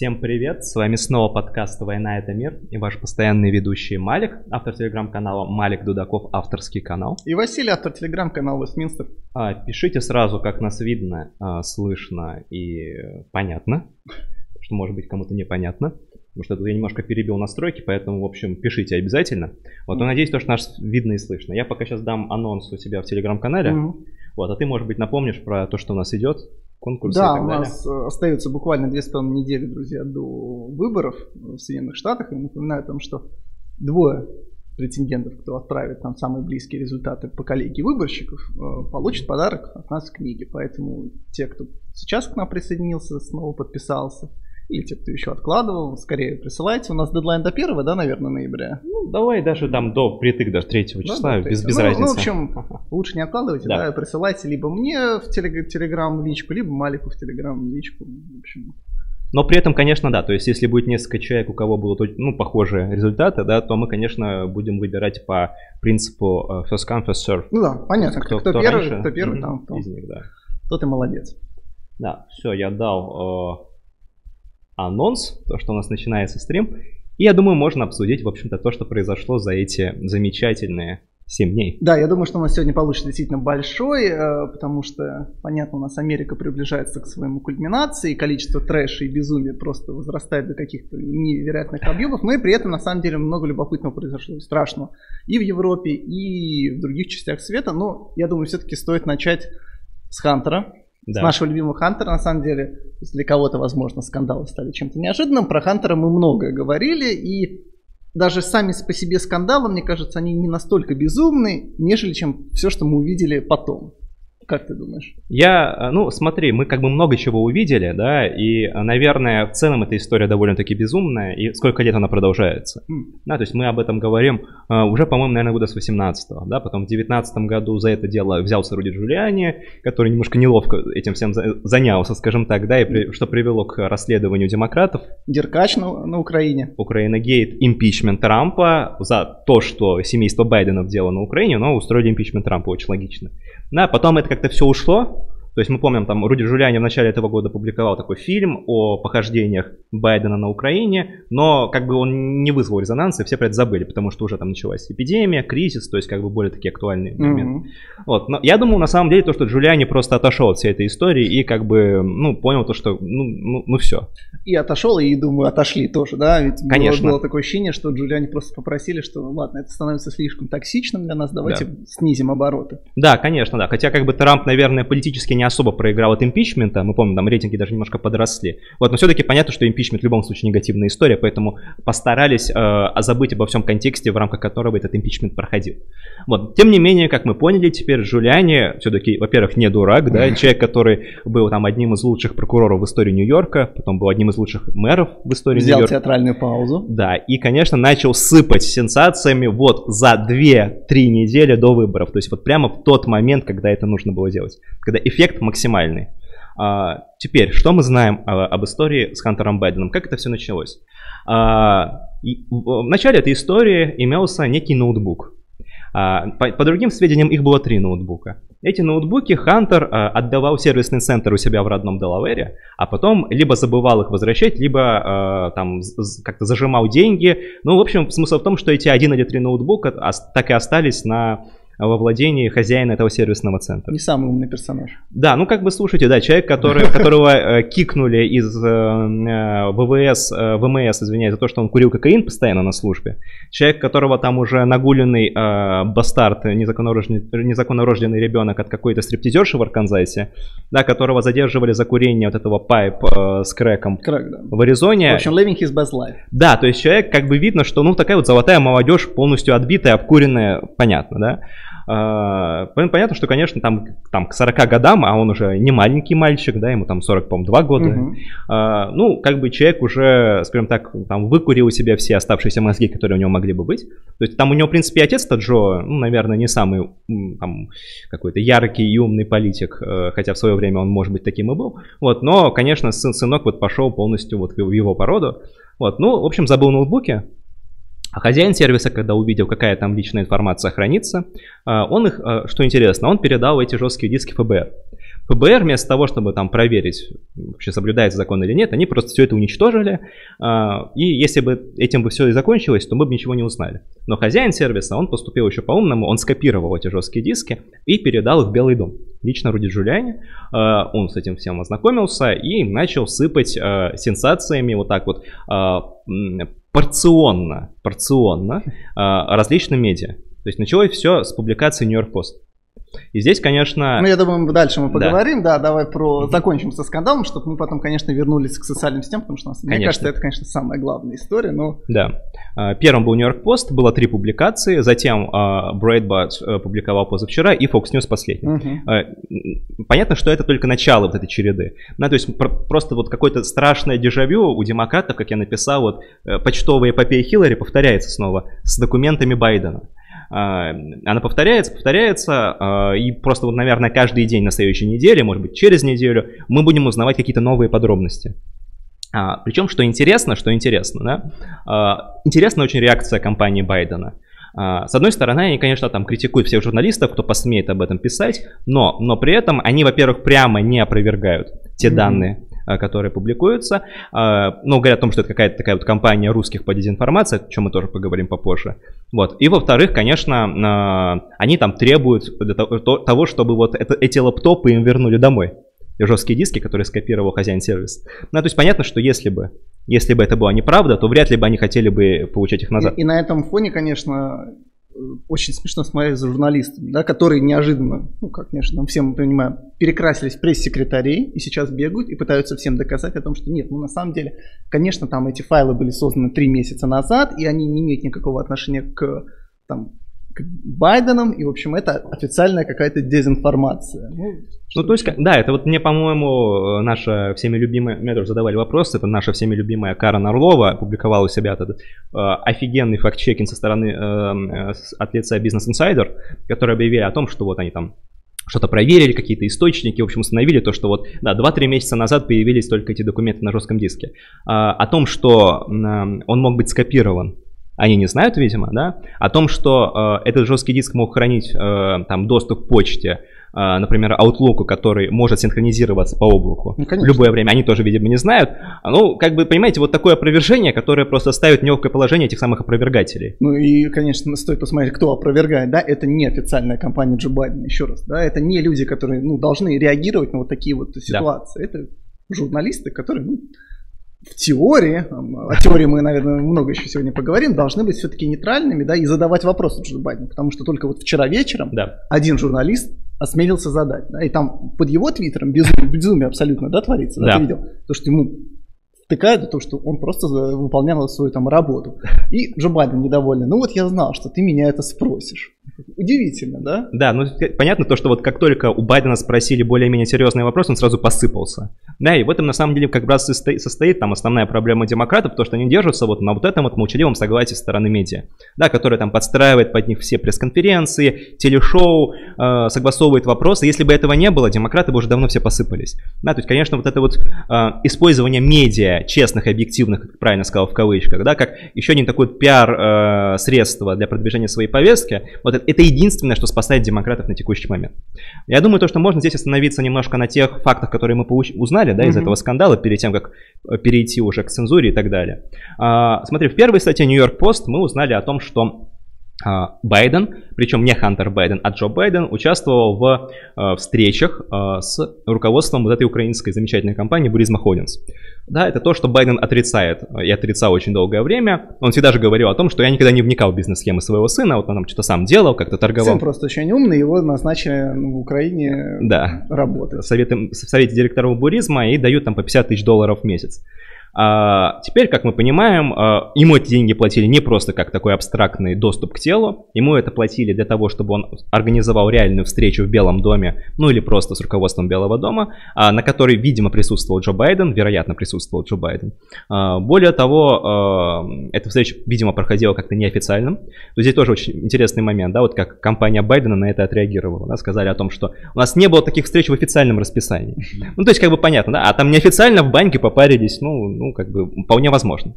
Всем привет, с вами снова подкаст «Война – это мир» и ваш постоянный ведущий Малик, автор телеграм-канала Малик Дудаков, авторский канал. И Василий, автор телеграм-канала Вестминстер. А, пишите сразу, как нас видно, а, слышно и понятно, что может быть кому-то непонятно. Потому что тут я немножко перебил настройки, поэтому, в общем, пишите обязательно. Вот, но надеюсь, то, что нас видно и слышно. Я пока сейчас дам анонс у себя в телеграм-канале. Mm-hmm. Вот, а ты, может быть, напомнишь про то, что у нас идет, конкурсы Да, у нас далее. остается буквально две с половиной недели, друзья, до выборов в Соединенных Штатах. И напоминаю о том, что двое претендентов, кто отправит там самые близкие результаты по коллегии выборщиков, э, получат подарок от нас книги. Поэтому те, кто сейчас к нам присоединился, снова подписался, или те, кто еще откладывал, скорее присылайте. У нас дедлайн до 1, да, наверное, ноября? Ну, давай даже там до притык, даже 3 числа, да, без, без ну, разницы. Ну, в общем, лучше не откладывайте, да, да присылайте либо мне в телеграм личку, либо Малику в телеграм личку. В общем, но при этом, конечно, да, то есть если будет несколько человек, у кого будут ну, похожие результаты, да, то мы, конечно, будем выбирать по принципу э, first come, first serve. Ну да, понятно, кто, кто, кто первый, раньше, кто первый, там, кто. Из них, да. Тот и молодец. Да, все, я дал э, анонс, то, что у нас начинается стрим. И я думаю, можно обсудить, в общем-то, то, что произошло за эти замечательные 7 дней. Да, я думаю, что у нас сегодня получится действительно большой, э, потому что, понятно, у нас Америка приближается к своему кульминации, количество трэша и безумия просто возрастает до каких-то невероятных объемов, но и при этом, на самом деле, много любопытного произошло, страшного и в Европе, и в других частях света, но я думаю, все-таки стоит начать с Хантера, да. С нашего любимого Хантера, на самом деле, для кого-то, возможно, скандалы стали чем-то неожиданным. Про Хантера мы многое говорили, и даже сами по себе скандалы, мне кажется, они не настолько безумны, нежели чем все, что мы увидели потом. Как ты думаешь? Я, э, ну, смотри, мы как бы много чего увидели, да, и, э, наверное, в целом эта история довольно-таки безумная, и сколько лет она продолжается. Mm. Да, то есть мы об этом говорим uh, уже, по-моему, наверное, года с 18-го, да, потом в 19 году за это дело взялся Руди Джулиани, который немножко неловко этим всем занялся, скажем так, да, и при, что привело к расследованию демократов. Деркач на, на Украине. Украина гейт, импичмент Трампа за то, что семейство Байденов делало на Украине, но устроили импичмент Трампа, очень логично. Да, потом это как-то все ушло, то есть мы помним, там Руди Джулиани в начале этого года публиковал такой фильм о похождениях Байдена на Украине, но как бы он не вызвал резонанса, и все про это забыли, потому что уже там началась эпидемия, кризис, то есть как бы более такие актуальные моменты. Mm-hmm. Вот. Но я думаю, на самом деле, то, что Джулиани просто отошел от всей этой истории и как бы, ну, понял то, что, ну, ну, ну все. И отошел, и, думаю, отошли тоже, да? Ведь Конечно. Было, было такое ощущение, что Джулиани просто попросили, что, ну, ладно, это становится слишком токсичным для нас, давайте да. снизим обороты. Да, конечно, да. Хотя как бы Трамп, наверное, политически не особо проиграл от импичмента, мы помним, там рейтинги даже немножко подросли. Вот, но все-таки понятно, что импичмент в любом случае негативная история, поэтому постарались э, забыть обо всем контексте, в рамках которого этот импичмент проходил. Вот, тем не менее, как мы поняли, теперь Джулиани все-таки, во-первых, не дурак, да, человек, который был там одним из лучших прокуроров в истории Нью-Йорка, потом был одним из лучших мэров в истории Взял Нью-Йорка. театральную паузу. Да, и, конечно, начал сыпать сенсациями вот за 2-3 недели до выборов, то есть вот прямо в тот момент, когда это нужно было делать, когда эффект максимальный максимальный. А, теперь, что мы знаем а, об истории с Хантером Байденом? Как это все началось? А, и, в, в начале этой истории имелся некий ноутбук. А, по, по другим сведениям, их было три ноутбука. Эти ноутбуки Хантер а, отдавал в сервисный центр у себя в родном Делавере, а потом либо забывал их возвращать, либо а, там как-то зажимал деньги. Ну, в общем, смысл в том, что эти один или три ноутбука так и остались на во владении хозяина этого сервисного центра. Не самый умный персонаж. Да, ну как бы слушайте, да, человек, который, которого э, кикнули из э, э, ВВС, ВМС, извиняюсь, за то, что он курил кокаин постоянно на службе. Человек, которого там уже нагуленный бастард, незаконнорожденный, незаконнорожденный ребенок от какой-то стриптизерши в Арканзасе, да, которого задерживали за курение вот этого пайп с крэком Крэк, да. в Аризоне. В общем, living his best life. Да, то есть человек, как бы видно, что ну такая вот золотая молодежь, полностью отбитая, обкуренная, понятно, да. А, понятно, что, конечно, там, там к 40 годам, а он уже не маленький мальчик, да, ему там 40, по 2 года. Угу. Ну, как бы человек уже, скажем так, там выкурил у себя все оставшиеся мозги, которые у него могли бы быть. То есть там у него, в принципе, отец-то Джо, ну, наверное, не самый там, какой-то яркий и умный политик, э, хотя в свое время он, может быть, таким и был. Вот, но, конечно, сын, сынок вот пошел полностью вот в его породу. Вот, ну, в общем, забыл ноутбуки, а хозяин сервиса, когда увидел, какая там личная информация хранится, а, он их, а, что интересно, он передал эти жесткие диски ФБР. ФБР вместо того, чтобы там проверить, вообще соблюдается закон или нет, они просто все это уничтожили, а, и если бы этим бы все и закончилось, то мы бы ничего не узнали. Но хозяин сервиса, он поступил еще по-умному, он скопировал эти жесткие диски и передал их в Белый дом. Лично Руди Джулиани, он с этим всем ознакомился и начал сыпать сенсациями вот так вот порционно, порционно различным медиа. То есть началось все с публикации New York Post. И здесь, конечно... Ну, я думаю, дальше мы поговорим, да, да давай про... закончим со скандалом, чтобы мы потом, конечно, вернулись к социальным сетям, потому что, нас, мне кажется, это, конечно, самая главная история, но... Да. А, первым был Нью-Йорк Пост, было три публикации, затем uh, Breitbart э, публиковал позавчера и Fox News последний. Угу. Понятно, что это только начало вот этой череды. Да, то есть просто вот какое-то страшное дежавю у демократов, как я написал, вот э, почтовая эпопея Хиллари повторяется снова с документами Байдена. А, она повторяется, повторяется, а, и просто вот, наверное, каждый день на следующей неделе, может быть, через неделю, мы будем узнавать какие-то новые подробности. А, причем, что интересно, что интересно, да, а, интересна очень реакция компании Байдена. А, с одной стороны, они, конечно, там критикуют всех журналистов, кто посмеет об этом писать, но, но при этом они, во-первых, прямо не опровергают те mm-hmm. данные, Э, которые публикуются. Э, ну, говорят о том, что это какая-то такая вот компания русских по дезинформации, о чем мы тоже поговорим попозже. Вот. И во-вторых, конечно, э, они там требуют того, чтобы вот это, эти лаптопы им вернули домой. Жесткие диски, которые скопировал хозяин сервиса. Ну, то есть понятно, что если бы, если бы это была неправда, то вряд ли бы они хотели бы получать их назад. И, и на этом фоне, конечно, очень смешно смотреть за журналистами, да, которые неожиданно, ну, как, конечно, все мы понимаем, перекрасились пресс-секретарей и сейчас бегают и пытаются всем доказать о том, что нет, ну, на самом деле, конечно, там эти файлы были созданы три месяца назад, и они не имеют никакого отношения к там, Байденом, и, в общем, это официальная какая-то дезинформация. Ну, ну, то есть, да, это вот мне, по-моему, наша всеми любимая, мне тоже задавали вопрос, это наша всеми любимая Карен Орлова опубликовала у себя этот э, офигенный факт-чекинг со стороны, э, от лица Business Insider, который объявили о том, что вот они там что-то проверили, какие-то источники, в общем, установили то, что вот, да, 2-3 месяца назад появились только эти документы на жестком диске. А, о том, что э, он мог быть скопирован они не знают, видимо, да, о том, что э, этот жесткий диск мог хранить э, там доступ к почте, э, например, Outlook, который может синхронизироваться по облаку ну, в любое время, они тоже, видимо, не знают. Ну, как бы, понимаете, вот такое опровержение, которое просто ставит в неловкое положение этих самых опровергателей. Ну и, конечно, стоит посмотреть, кто опровергает, да, это не официальная компания Джо Байдена, еще раз, да, это не люди, которые, ну, должны реагировать на вот такие вот ситуации, да. это журналисты, которые, ну, в теории, о теории мы, наверное, много еще сегодня поговорим, должны быть все-таки нейтральными, да, и задавать вопросы Джо Байдену, потому что только вот вчера вечером да. один журналист осмелился задать, да, и там под его твиттером безумие, безумие абсолютно, да, творится, да, да. ты видел, то, что ему втыкают, то, что он просто выполнял свою там работу. И Джо Байден недовольный, ну вот я знал, что ты меня это спросишь. Удивительно, да? Да, ну понятно то, что вот как только у Байдена спросили более-менее серьезный вопрос, он сразу посыпался. Да, и в этом на самом деле как раз и состоит там основная проблема демократов, то, что они держатся вот на вот этом вот молчаливом согласии стороны медиа, да, которая там подстраивает под них все пресс-конференции, телешоу, э, согласовывает вопросы. Если бы этого не было, демократы бы уже давно все посыпались. Да, то есть, конечно, вот это вот э, использование медиа, честных и объективных, как правильно сказал в кавычках, да, как еще один такой пиар-средство э, для продвижения своей повестки, вот это единственное, что спасает демократов на текущий момент. Я думаю, то, что можно здесь остановиться немножко на тех фактах, которые мы получ- узнали да, из mm-hmm. этого скандала, перед тем, как э, перейти уже к цензуре и так далее. А, смотри, в первой статье New York Post мы узнали о том, что Байден, причем не Хантер Байден, а Джо Байден, участвовал в э, встречах э, с руководством вот этой украинской замечательной компании Burisma Holdings. Да, это то, что Байден отрицает и отрицал очень долгое время. Он всегда же говорил о том, что я никогда не вникал в бизнес-схемы своего сына, вот он там что-то сам делал, как-то торговал. Сын просто очень умный, его назначили в Украине да. работать. В совете, в совете директоров Буризма и дают там по 50 тысяч долларов в месяц. А теперь, как мы понимаем, а, ему эти деньги платили не просто как такой абстрактный доступ к телу, ему это платили для того, чтобы он организовал реальную встречу в Белом доме, ну или просто с руководством Белого дома, а, на которой, видимо, присутствовал Джо Байден, вероятно, присутствовал Джо Байден. А, более того, эта встреча, видимо, проходила как-то неофициально. То здесь тоже очень интересный момент, да, вот как компания Байдена на это отреагировала, да, сказали о том, что у нас не было таких встреч в официальном расписании. Ну, то есть, как бы понятно, да, а там неофициально в банке попарились, ну, ну, как бы вполне возможно.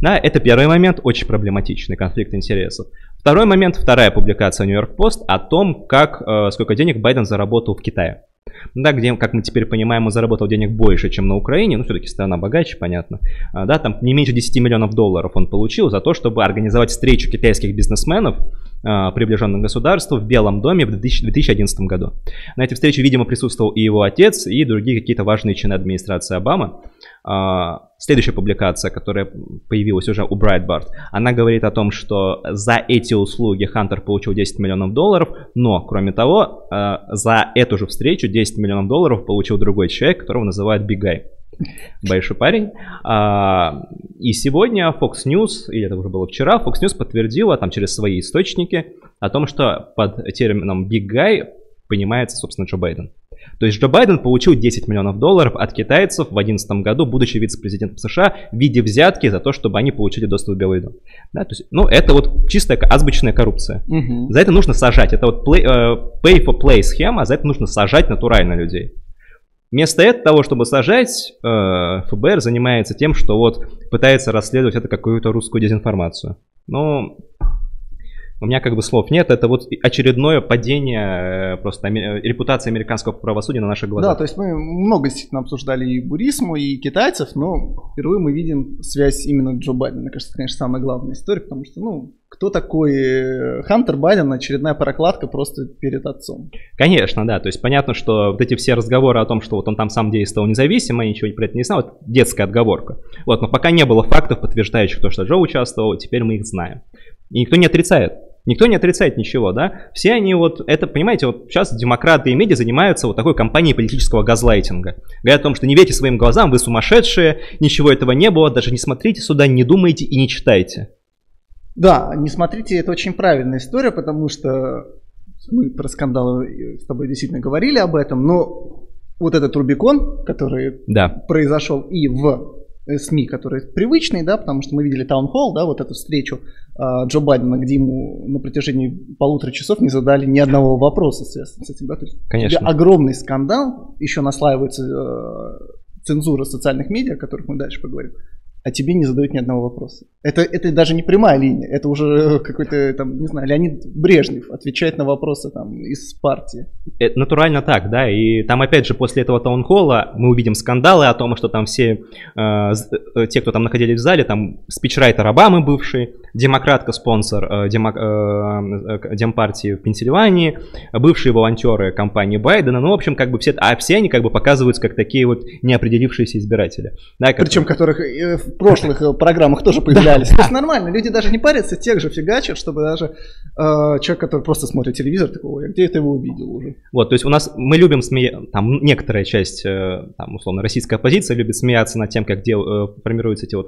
Да, это первый момент, очень проблематичный конфликт интересов. Второй момент, вторая публикация New York Post о том, как, э, сколько денег Байден заработал в Китае. да, где, как мы теперь понимаем, он заработал денег больше, чем на Украине, ну, все-таки страна богаче, понятно, а, да, там не меньше 10 миллионов долларов он получил за то, чтобы организовать встречу китайских бизнесменов, а, приближенных государству в Белом доме в 2011 году. На этой встрече, видимо, присутствовал и его отец, и другие какие-то важные чины администрации Обамы. А, следующая публикация, которая появилась уже у Breitbart, она говорит о том, что за эти услуги Хантер получил 10 миллионов долларов, но, кроме того, а, за эту же встречу 10 миллионов долларов получил другой человек, которого называют Guy большой парень. А, и сегодня Fox News, или это уже было вчера, Fox News подтвердила там через свои источники о том, что под термином Big Guy понимается, собственно, Джо Байден. То есть Джо Байден получил 10 миллионов долларов от китайцев в 2011 году, будучи вице-президентом США, в виде взятки за то, чтобы они получили доступ в Белый дом. Да, то есть, ну, это вот чистая азбучная коррупция. Угу. За это нужно сажать. Это вот play, uh, pay for play схема, за это нужно сажать натурально людей. Вместо этого, того, чтобы сажать, э, ФБР занимается тем, что вот пытается расследовать это какую-то русскую дезинформацию. Но у меня как бы слов нет, это вот очередное падение э, просто репутации американского правосудия на наших глазах. Да, то есть мы много действительно обсуждали и Бурисму, и китайцев, но впервые мы видим связь именно Джо Байдена. Мне кажется, это, конечно, самая главная история, потому что, ну, кто такой э, Хантер Байден, очередная прокладка просто перед отцом. Конечно, да, то есть понятно, что вот эти все разговоры о том, что вот он там сам действовал независимо, ничего про это не знал, это детская отговорка. Вот, но пока не было фактов, подтверждающих то, что Джо участвовал, теперь мы их знаем. И никто не отрицает. Никто не отрицает ничего, да? Все они вот, это, понимаете, вот сейчас демократы и медиа занимаются вот такой кампанией политического газлайтинга. Говорят о том, что не верьте своим глазам, вы сумасшедшие, ничего этого не было, даже не смотрите сюда, не думайте и не читайте. Да, не смотрите, это очень правильная история, потому что мы про скандалы с тобой действительно говорили об этом, но вот этот Рубикон, который да. произошел и в Э, СМИ, которые привычные, да, потому что мы видели таунхолл, да, вот эту встречу э, Джо Байдена, где ему на протяжении полутора часов не задали ни одного вопроса связанного с этим, да, то есть Конечно. огромный скандал, еще наслаивается э, цензура социальных медиа, о которых мы дальше поговорим а тебе не задают ни одного вопроса. Это, это даже не прямая линия, это уже какой-то, там, не знаю, Леонид Брежнев отвечает на вопросы там из партии. Это натурально так, да, и там опять же после этого таунхолла мы увидим скандалы о том, что там все э, э те, кто там находились в зале, там спичрайтер Обамы бывший, демократка, спонсор э, демок, э, э, демпартии в Пенсильвании, бывшие волонтеры компании Байдена, ну, в общем, как бы все, а все они как бы показываются как такие вот неопределившиеся избиратели. Да, как... Причем которых э, в прошлых э, программах тоже появлялись. То есть нормально, люди даже не парятся, тех же фигачат, чтобы даже э, человек, который просто смотрит телевизор, такой, ой, а где это его увидел уже? Вот, то есть у нас, мы любим смеяться, там некоторая часть, э, там, условно, российская оппозиция любит смеяться над тем, как дел, формируются эти вот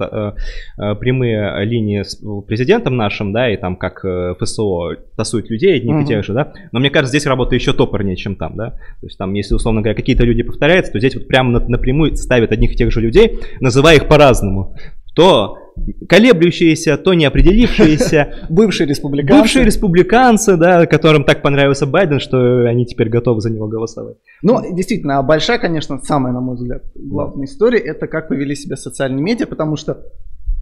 прямые линии с президентом нашим, да, и там как ФСО тасует людей одних и тех же, да, но мне кажется, здесь работа еще топорнее, чем там, да, то есть там, если, условно говоря, какие-то люди повторяются, то здесь вот прямо напрямую ставят одних и тех же людей, называя их по-разному то колеблющиеся, то неопределившиеся. Бывшие республиканцы. Бывшие республиканцы, да, которым так понравился Байден, что они теперь готовы за него голосовать. Ну, действительно, а большая, конечно, самая, на мой взгляд, главная история, это как повели себя социальные медиа, потому что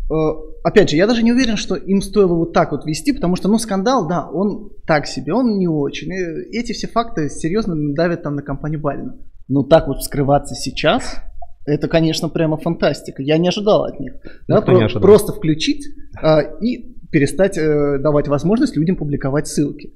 э, Опять же, я даже не уверен, что им стоило вот так вот вести, потому что, ну, скандал, да, он так себе, он не очень. И эти все факты серьезно давят там на компанию Байдена. Но так вот скрываться сейчас, это, конечно, прямо фантастика. Я не ожидал от них. Да, про- ожидал. Просто включить а, и перестать э, давать возможность людям публиковать ссылки.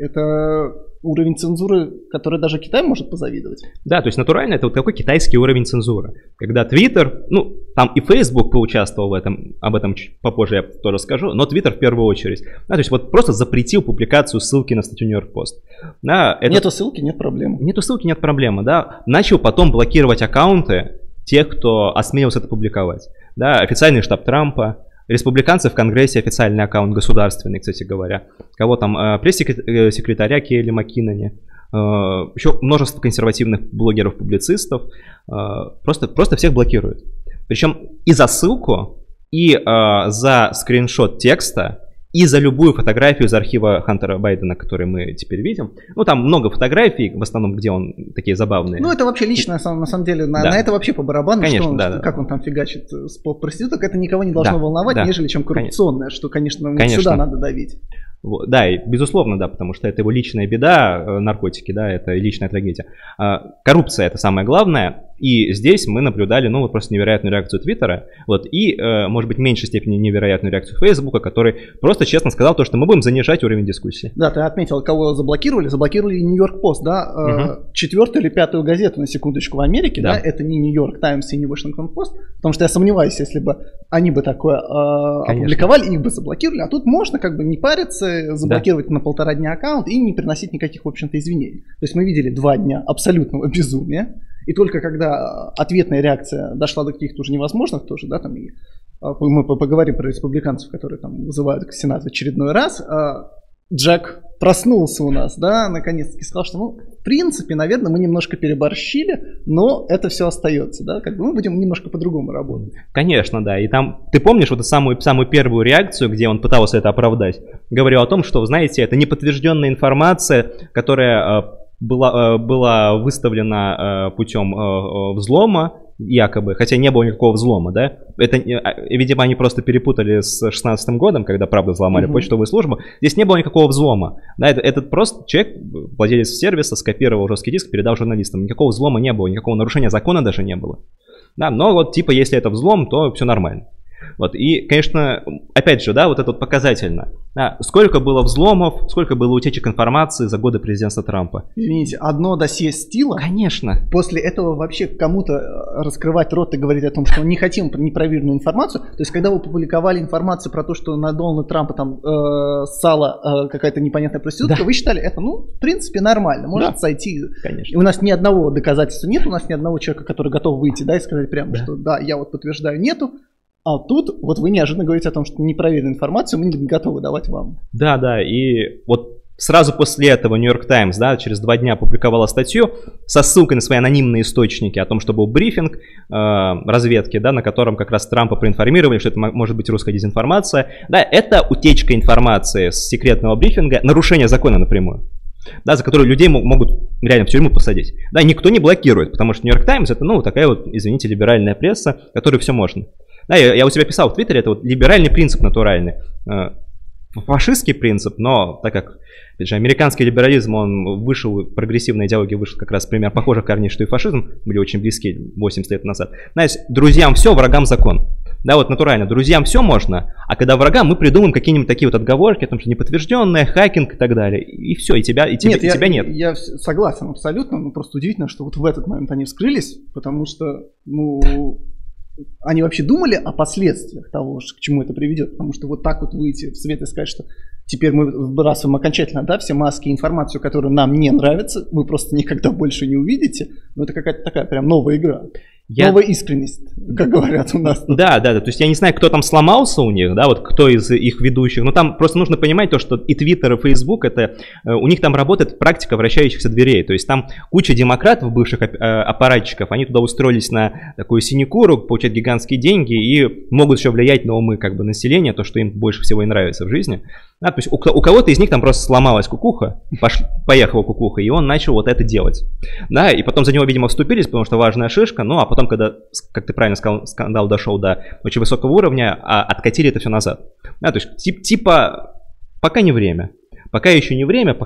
Это уровень цензуры, который даже Китай может позавидовать. Да, то есть натурально это вот такой китайский уровень цензуры. Когда Twitter, ну, там и Facebook поучаствовал в этом, об этом чуть попозже я тоже скажу, но Twitter в первую очередь. Да, то есть вот просто запретил публикацию ссылки на статью New York Post. Да, это... Нету ссылки, нет проблемы. Нету ссылки, нет проблемы, да. Начал потом блокировать аккаунты тех, кто осмелился это публиковать. Да, официальный штаб Трампа, республиканцы в Конгрессе, официальный аккаунт государственный, кстати говоря. Кого там, э, пресс-секретаря Келли Маккинони, э, еще множество консервативных блогеров-публицистов. Э, просто, просто всех блокируют. Причем и за ссылку, и за скриншот текста и за любую фотографию из архива Хантера Байдена, который мы теперь видим. Ну, там много фотографий, в основном, где он такие забавные. Ну, это вообще лично, на самом деле, на, да. на это вообще по барабану, конечно, что он, да, как он там фигачит с проституток, это никого не должно да, волновать, да, нежели чем коррупционное, конечно. что, конечно, конечно. сюда надо давить. Вот, да, и, безусловно, да, потому что это его личная беда, э, наркотики, да, это личная трагедия. А, коррупция это самое главное, и здесь мы наблюдали, ну, вот просто невероятную реакцию Твиттера, вот, и, э, может быть, в меньшей степени невероятную реакцию Фейсбука, который просто честно сказал то, что мы будем занижать уровень дискуссии. Да, ты отметил, кого заблокировали. Заблокировали Нью-Йорк Пост, да, угу. четвертую или пятую газету, на секундочку, в Америке, да, да это не Нью-Йорк Таймс и не Вашингтон Пост, потому что я сомневаюсь, если бы они бы такое э, опубликовали, их бы заблокировали, а тут можно как бы не париться, заблокировать да. на полтора дня аккаунт и не приносить никаких, в общем-то, извинений. То есть мы видели два дня абсолютного безумия, и только когда ответная реакция дошла до каких-то уже невозможных тоже, да, там и а, мы поговорим про республиканцев, которые там вызывают к Сенату в очередной раз, а, Джек проснулся у нас, да, наконец-таки сказал, что, ну, в принципе, наверное, мы немножко переборщили, но это все остается, да, как бы мы будем немножко по-другому работать. Конечно, да, и там, ты помнишь вот самую, самую первую реакцию, где он пытался это оправдать, говорил о том, что, знаете, это неподтвержденная информация, которая а, была, э, была выставлена э, путем э, взлома, якобы, хотя не было никакого взлома, да, это, а, видимо, они просто перепутали с 16 годом, когда, правда, взломали угу. почтовую службу, здесь не было никакого взлома, да, это, этот просто человек, владелец сервиса, скопировал жесткий диск, передал журналистам, никакого взлома не было, никакого нарушения закона даже не было, да, но вот, типа, если это взлом, то все нормально. Вот, и, конечно, опять же, да, вот это вот показательно. Да, сколько было взломов, сколько было утечек информации за годы президентства Трампа. Извините, одно досье Стила? Конечно. После этого вообще кому-то э, раскрывать рот и говорить о том, что не хотим непроверенную информацию. То есть, когда вы публиковали информацию про то, что на Дональда Трампа там э, сало э, какая-то непонятная проститутка, да. вы считали это, ну, в принципе, нормально, может да. сойти. Конечно. У нас ни одного доказательства нет, у нас ни одного человека, который готов выйти, да, и сказать прямо, да. что да, я вот подтверждаю, нету. А тут вот вы неожиданно говорите о том, что непроверенную информацию мы не готовы давать вам. Да, да, и вот сразу после этого Нью-Йорк Таймс, да, через два дня опубликовала статью со ссылкой на свои анонимные источники о том, что был брифинг э, разведки, да, на котором как раз Трампа проинформировали, что это может быть русская дезинформация. Да, это утечка информации с секретного брифинга, нарушение закона напрямую. Да, за которую людей могут реально в тюрьму посадить. Да, никто не блокирует, потому что Нью-Йорк Таймс это, ну, такая вот, извините, либеральная пресса, которой все можно. Да, я, я у тебя писал в Твиттере, это вот либеральный принцип натуральный. Э, фашистский принцип, но так как, опять же, американский либерализм, он вышел, прогрессивная идеология вышла как раз пример похожих корней, что и фашизм, были очень близки 80 лет назад. Знаете, друзьям все, врагам закон. Да, вот натурально, друзьям все можно, а когда врагам мы придумаем какие-нибудь такие вот отговорки, о том, что неподтвержденное, хакинг и так далее, и все, и тебя, и тебя нет. И тебя я, нет. Я согласен абсолютно, но просто удивительно, что вот в этот момент они вскрылись, потому что, ну, они вообще думали о последствиях того, к чему это приведет? Потому что вот так вот выйти в свет и сказать, что теперь мы выбрасываем окончательно да, все маски информацию, которая нам не нравится, вы просто никогда больше не увидите. Но это какая-то такая прям новая игра. Я... Новая искренность, как говорят у нас. Да, да, да. То есть я не знаю, кто там сломался у них, да, вот кто из их ведущих. Но там просто нужно понимать то, что и Твиттер, и Фейсбук, это э, у них там работает практика вращающихся дверей. То есть там куча демократов, бывших э, аппаратчиков, они туда устроились на такую синекуру, получать гигантские деньги и могут еще влиять на умы как бы населения, то, что им больше всего и нравится в жизни. Да, то есть у, у кого-то из них там просто сломалась кукуха, пош, поехала кукуха, и он начал вот это делать. Да, и потом за него, видимо, вступились, потому что важная шишка, ну а потом, когда, как ты правильно сказал, скандал дошел до очень высокого уровня, а откатили это все назад. Да, то есть тип, типа пока не время. Пока еще не время,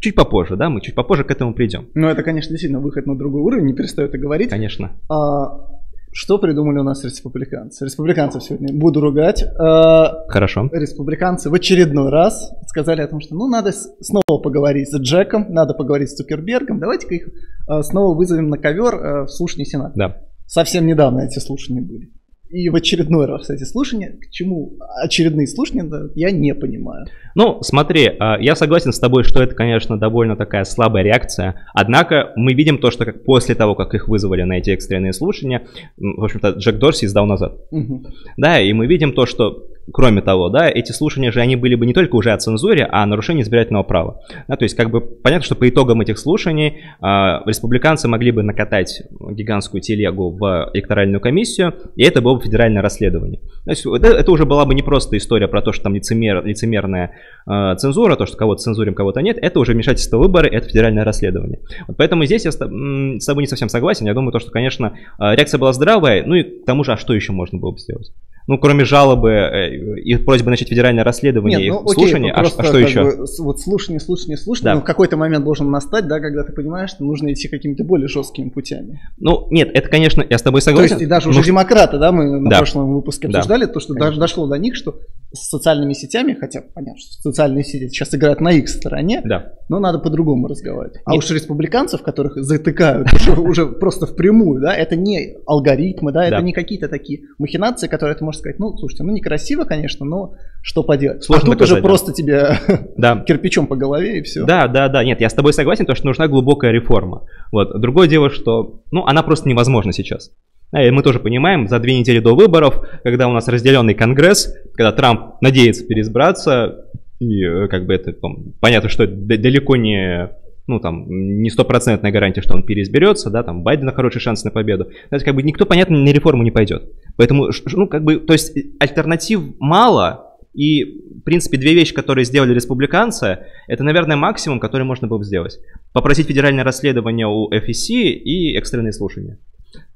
чуть попозже, да, мы чуть попозже к этому придем. Ну, это, конечно, действительно выход на другой уровень, не перестаю это говорить. Конечно. А, что придумали у нас республиканцы? Республиканцев сегодня буду ругать. А, Хорошо. Республиканцы в очередной раз сказали о том, что ну надо снова поговорить с Джеком, надо поговорить с Цукербергом, давайте-ка их а, снова вызовем на ковер а, в слушание Сената. Да. Совсем недавно эти слушания были. И в очередной раз эти слушания, к чему очередные слушания, да, я не понимаю. Ну, смотри, а, я согласен с тобой, что это, конечно, довольно такая слабая реакция. Однако мы видим то, что как после того, как их вызвали на эти экстренные слушания, в общем-то, Джек Дорси сдал назад. Угу. Да, и мы видим то, что Кроме того, да, эти слушания же, они были бы не только уже о цензуре, а о нарушении избирательного права. Да, то есть, как бы понятно, что по итогам этих слушаний э, республиканцы могли бы накатать гигантскую телегу в электоральную комиссию, и это было бы федеральное расследование. То есть, это, это уже была бы не просто история про то, что там лицемер, лицемерная э, цензура, то, что кого-то цензурим, кого-то нет, это уже вмешательство выборы, это федеральное расследование. Вот поэтому здесь я с, с тобой не совсем согласен. Я думаю, то, что, конечно, реакция была здравая, ну и к тому же, а что еще можно было бы сделать? Ну, кроме жалобы э, и просьба начать федеральное расследование Нет, ну, окей, слушание, а, просто а что еще? бы вот слушание, слушание, слушание, Да. но в какой-то момент должен настать, да, когда ты понимаешь, что нужно идти какими-то более жесткими путями. Ну, нет, это, конечно, я с тобой То согласен. есть и даже Ну, уже демократы, да, мы на Да. прошлом выпуске Да. обсуждали, то, что даже дошло до них, что с социальными сетями, хотя понятно, что социальные сети сейчас играют на их стороне, Да. но надо по-другому разговаривать. А Нет. уж республиканцев, которых затыкают уже, уже просто впрямую, да, это не алгоритмы, да, это Да. не какие-то такие махинации, которые ты можешь сказать, ну, слушайте, ну некрасиво, конечно, но что поделать. Сложно а тут доказать, уже да. просто тебе Да. кирпичом по голове и все. Да, да, да, нет, я с тобой согласен, то, что нужна глубокая реформа. Вот. Другое дело, что, ну, она просто невозможна сейчас. И мы тоже понимаем, за две недели до выборов, когда у нас разделенный Конгресс, когда Трамп надеется переизбраться, и э, как бы это, понятно, что это далеко не, ну, там, не стопроцентная гарантия, что он переизберется, да, там, Байдена хороший шанс на победу. Есть, как бы, никто, понятно, на реформу не пойдет. Поэтому, ну, как бы, то есть, альтернатив мало, и, в принципе, две вещи, которые сделали республиканцы, это, наверное, максимум, который можно было бы сделать. Попросить федеральное расследование у FEC и экстренные слушания.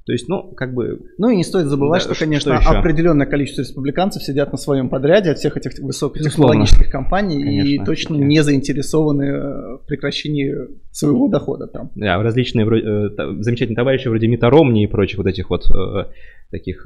То есть, ну, как бы... Ну и не стоит забывать, Да, что, что конечно, еще? определенное количество республиканцев сидят на своем подряде от всех этих Безусловно. высокотехнологических компаний и Конечно, точно конечно. не заинтересованы э, в прекращении своего дохода там. Да, различные э, замечательные товарищи вроде Мита Ромни и прочих вот этих вот э, таких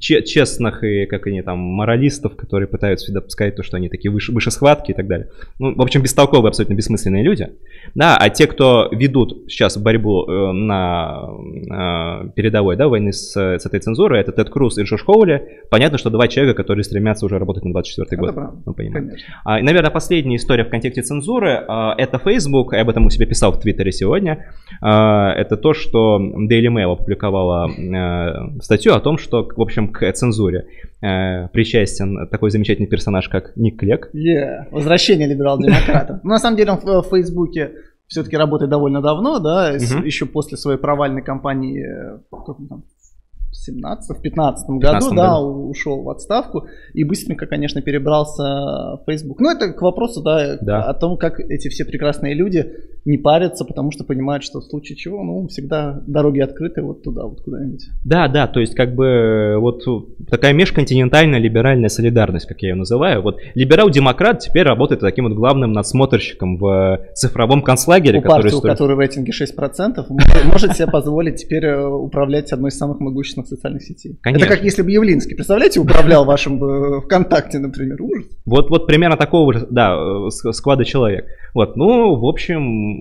честных и, как они там, моралистов, которые пытаются всегда сказать то, что они такие выше, выше схватки и так далее. Ну, в общем, бестолковые, абсолютно бессмысленные люди. Да, а те, кто ведут сейчас борьбу на передовой, да, войны с, с этой цензурой, это Тед Круз и Джош Хоули. Понятно, что два человека, которые стремятся уже работать на 24 Это год. правда, Мы понимаем. конечно. А, и, наверное, последняя история в контексте цензуры а, это Facebook, я об этом у себя писал в Твиттере сегодня. А, это то, что Daily Mail опубликовала э, статью о том, что, в общем, к цензуре э, причастен такой замечательный персонаж, как Ник Клек. Yeah. Возвращение либерал-демократа. Ну, на самом деле он в Фейсбуке все-таки работает довольно давно, да, Мгм. еще после своей провальной кампании э, в каком там, в 17 в 15 году, 15 да, году. ушел в отставку и быстренько, конечно, перебрался в Facebook. Ну, это к вопросу, да, Да. о том, как эти все прекрасные люди не парятся, потому что понимают, что в случае чего, ну, всегда дороги открыты вот туда, вот куда-нибудь. Да, да, то есть как бы э, вот такая межконтинентальная либеральная солидарность, как я ее называю. Вот либерал-демократ теперь работает таким вот главным надсмотрщиком в цифровом концлагере, У который партии, у строит- которой в рейтинге 6%, может, себе позволить теперь э, управлять одной из самых могущественных социальных сетей. Конечно. Это как если бы Явлинский, представляете, управлял вашим э, ВКонтакте, например. Ужас. Вот, вот примерно такого, же, да, э, склада человек. Вот, ну, в общем,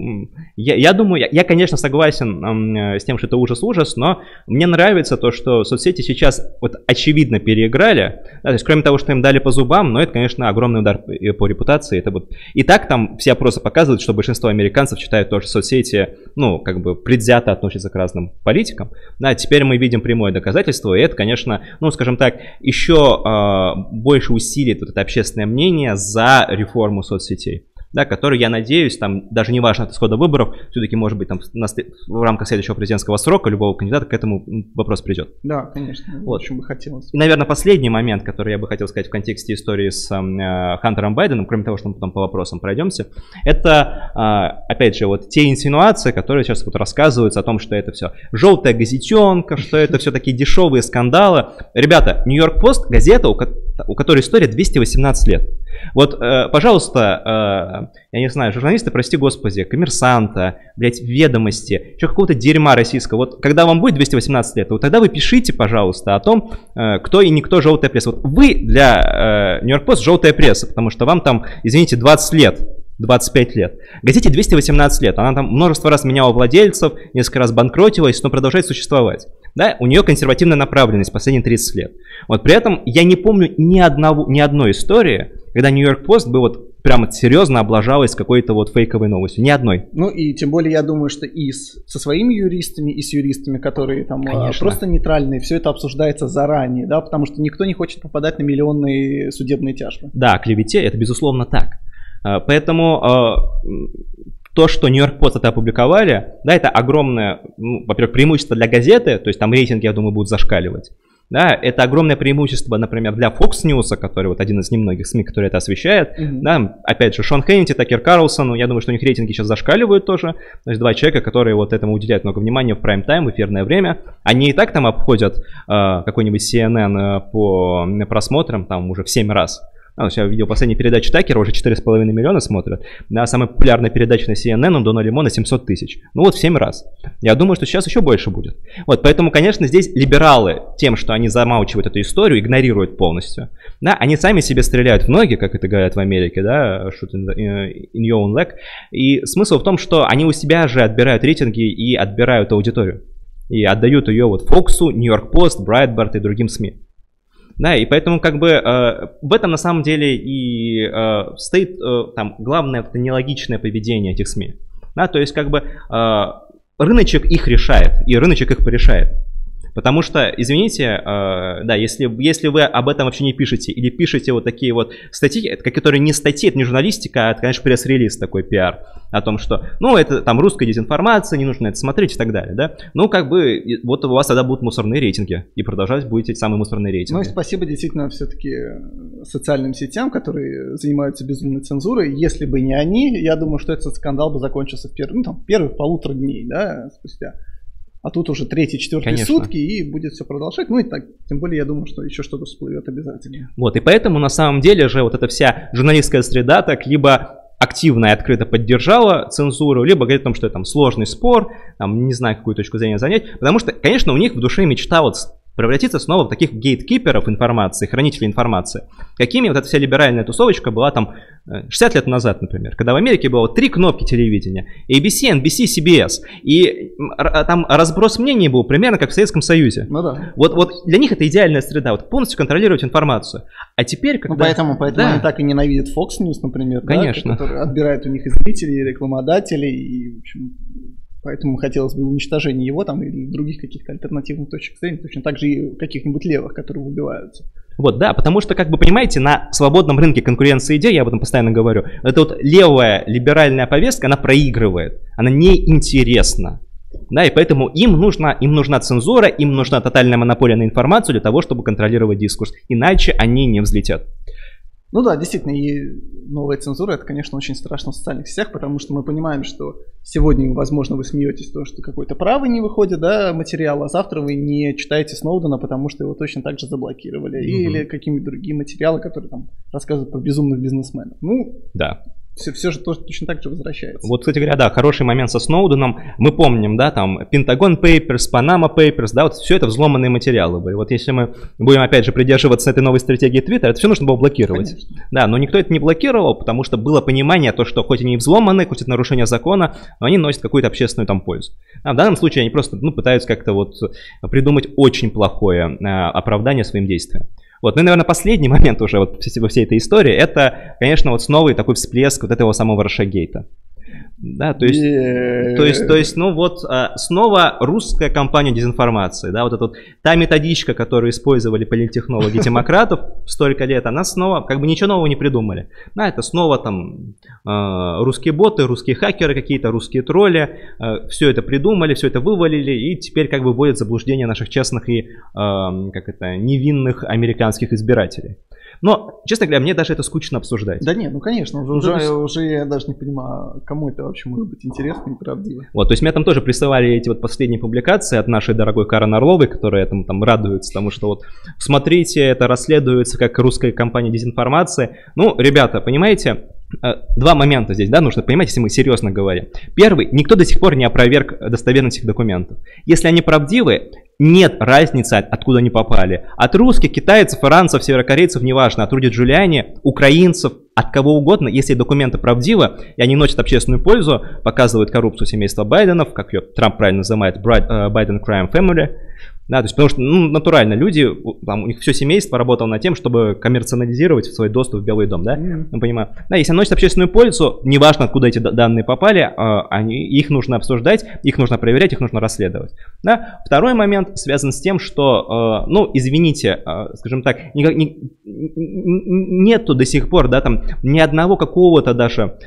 я, я думаю, я, я, конечно, согласен э, с тем, что это ужас-ужас, но мне нравится то, что соцсети сейчас вот очевидно переиграли. Да, то есть, кроме того, что им дали по зубам, но это, конечно, огромный удар по, репутации. Это вот... И так там все опросы показывают, что большинство американцев считают то, что соцсети, ну, как бы предвзято относятся к разным политикам. Да, теперь мы видим прямое доказательство, и это, конечно, ну, скажем так, еще а, больше усилит вот это общественное мнение за реформу соцсетей. Да, который, я надеюсь, там, даже не важно от исхода выборов, все-таки, может быть, там, на в рамках следующего президентского срока любого кандидата к этому вопрос придет. Да, конечно. Вот. Очень бы хотелось. И, наверное, последний момент, который я бы хотел сказать в контексте истории с м, э, Хантером Байденом, кроме того, что мы потом по вопросам пройдемся, это, а, опять же, вот те инсинуации, которые сейчас вот рассказываются о том, что это все желтая газетенка, что это все такие дешевые скандалы. Ребята, Нью-Йорк Пост, газета, у которой история 218 лет. Вот, э, пожалуйста, э, я не знаю, журналисты, прости господи, коммерсанта, блядь, ведомости, что какого-то дерьма российского. Вот когда вам будет 218 лет, вот тогда вы пишите, пожалуйста, о том, э, кто и никто желтая пресса. Вот вы для э, Нью-Йорк Пост желтая пресса, потому что вам там, извините, 20 лет. 25 лет. Газете 218 лет. Она там множество раз меняла владельцев, несколько раз банкротилась, но продолжает существовать. Да, у нее консервативная направленность последние 30 лет. Вот при этом я не помню ни, одного, ни одной истории, когда Нью-Йорк Пост бы вот прямо серьезно облажалась какой-то вот фейковой новостью. Ни одной. Ну и тем более я думаю, что и с- со своими юристами, и с юристами, которые там Конечно. просто нейтральные, все это обсуждается заранее, да, потому что никто не хочет попадать на миллионные судебные тяжбы. Да, клевете, это безусловно так. А, Поэтому а, то, что Нью-Йорк Пост это опубликовали, да, это огромное, ну, во-первых, преимущество для газеты, то есть там рейтинги, я думаю, будут зашкаливать. Да, это огромное преимущество, например, для Fox News, который вот один из немногих СМИ, который это освещает. Mm-hmm. Да, опять же, Шон Хеннити, Такер Карлсон, ну, я думаю, что у них рейтинги сейчас зашкаливают тоже. То есть два человека, которые вот этому уделяют много внимания в прайм-тайм, в эфирное время. Они и так там обходят э, какой-нибудь CNN по просмотрам там уже в 7 раз. А, я видел последнюю передачу Такера, уже 4,5 миллиона смотрят. Да, самая популярная передача на CNN у Дона Лимона 700 тысяч. Ну вот в 7 раз. Я думаю, что сейчас еще больше будет. Вот, поэтому, конечно, здесь либералы тем, что они замалчивают эту историю, игнорируют полностью. Да, они сами себе стреляют в ноги, как это говорят в Америке, да, shoot in, the, in your own leg. И смысл в том, что они у себя же отбирают рейтинги и отбирают аудиторию. И отдают ее вот Фоксу, Нью-Йорк Пост, Брайтбард и другим СМИ. Да, и поэтому как бы э, в этом на самом деле и э, стоит э, там главное это нелогичное поведение этих СМИ. Да, то есть как бы э, рыночек их решает, и рыночек их порешает. Потому что, извините, э, да, если, если вы об этом вообще не пишете, или пишете вот такие вот статьи, которые не статьи, это не журналистика, а это, конечно, пресс-релиз такой пиар о том, что, ну, это там русская дезинформация, не нужно это смотреть и так далее, да. Ну, как бы, вот у вас тогда будут мусорные рейтинги, и продолжать будете самые мусорные рейтинги. Ну, спасибо действительно все-таки социальным сетям, которые занимаются безумной цензурой. Если бы не они, я думаю, что этот скандал бы закончился в первые, ну, там, первых полутора дней, да, спустя. А тут уже третий, четвертый сутки, и будет все продолжать. Ну и так, тем более, я думаю, что еще что-то всплывет обязательно. Вот, и поэтому на самом деле же вот эта вся журналистская среда так либо активно и открыто поддержала цензуру, либо говорит о том, что это там сложный спор, там, не знаю, какую точку зрения занять, потому что, конечно, у них в душе мечта вот превратиться снова в таких гейткиперов информации, хранителей информации, какими вот эта вся либеральная тусовочка была там 60 э, лет назад, например, когда в Америке было три кнопки телевидения, ABC, NBC, CBS, и там разброс мнений был примерно как в Советском Союзе. Ну да. Вот, вот для них это идеальная среда, вот полностью контролировать информацию. А теперь, когда... Ну поэтому, поэтому да. они так и ненавидят Fox News, например, Конечно. Да, который отбирает у них и зрителей, и рекламодателей, и, в общем, Поэтому хотелось бы уничтожения его там или других каких-то альтернативных точек зрения, точно так же и каких-нибудь левых, которые выбиваются. Вот, да, потому что, как бы понимаете, на свободном рынке конкуренции идей, я об этом постоянно говорю, эта вот левая либеральная повестка, она проигрывает, она неинтересна. Да, и поэтому им нужна, им нужна цензура, им нужна тотальная монополия на информацию для того, чтобы контролировать дискурс. Иначе они не взлетят. Ну да, действительно, и новая цензура, это, конечно, очень страшно в социальных сетях, потому что мы понимаем, что сегодня, возможно, вы смеетесь, то, что какой-то правый не выходит, да, материал, а завтра вы не читаете Сноудена, потому что его точно так же заблокировали, угу. или какие-нибудь другие материалы, которые там рассказывают про безумных бизнесменов. Ну, да все, все же тоже точно так же возвращается. Вот, кстати говоря, да, хороший момент со Сноуденом. Мы помним, да, там, Pentagon Papers, Panama Papers, да, вот все это взломанные материалы были. Вот если мы будем, опять же, придерживаться этой новой стратегии Twitter, это все нужно было блокировать. Конечно. Да, но никто это не блокировал, потому что было понимание, то, что хоть они и взломаны, хоть это нарушение закона, но они носят какую-то общественную там пользу. А в данном случае они просто, ну, пытаются как-то вот придумать очень плохое э, оправдание своим действиям. Вот, ну и, наверное, последний момент уже вот во всей этой истории, это, конечно, вот снова такой всплеск вот этого самого Рашагейта. Да, то есть, yeah. то есть, то есть, ну вот а, снова русская компания дезинформации, да, вот эта вот, та методичка, которую использовали политтехнологи демократов столько лет, она снова, как бы ничего нового не придумали. Да, это снова там а, русские боты, русские хакеры какие-то, русские тролли, а, все это придумали, все это вывалили, и теперь как бы вводят заблуждение наших честных и, как это, невинных американских избирателей. Но, честно говоря, мне даже это скучно обсуждать. Да нет, ну конечно, уже, уже, есть... уже я даже не понимаю, кому это вообще может быть интересно и правдиво. Вот, то есть мне там тоже присылали эти вот последние публикации от нашей дорогой Карен Орловой, которая там, там радуется тому, что вот смотрите, это расследуется как русская компания дезинформации. Ну, ребята, понимаете, Два момента здесь, да, нужно понимать, если мы серьезно говорим. Первый, никто до сих пор не опроверг достоверность этих документов. Если они правдивы, нет разницы, откуда они попали. От русских, китайцев, иранцев, северокорейцев, неважно, от Руди Джулиани, украинцев, от кого угодно, если документы правдивы, и они носят общественную пользу, показывают коррупцию семейства Байденов, как ее Трамп правильно называет, Байден э, Crime Family, да, то есть потому что, ну, натурально, люди, там, у них все семейство работало над тем, чтобы коммерциализировать свой доступ в Белый дом, да, mm-hmm. я понимаю. Да, если носят общественную пользу, неважно, откуда эти данные попали, а, они, их нужно обсуждать, их нужно проверять, их нужно расследовать. Да. Второй момент связан с тем, что, а, ну, извините, а, скажем так, никак, не, нету до сих пор, да, там, ни одного какого-то даже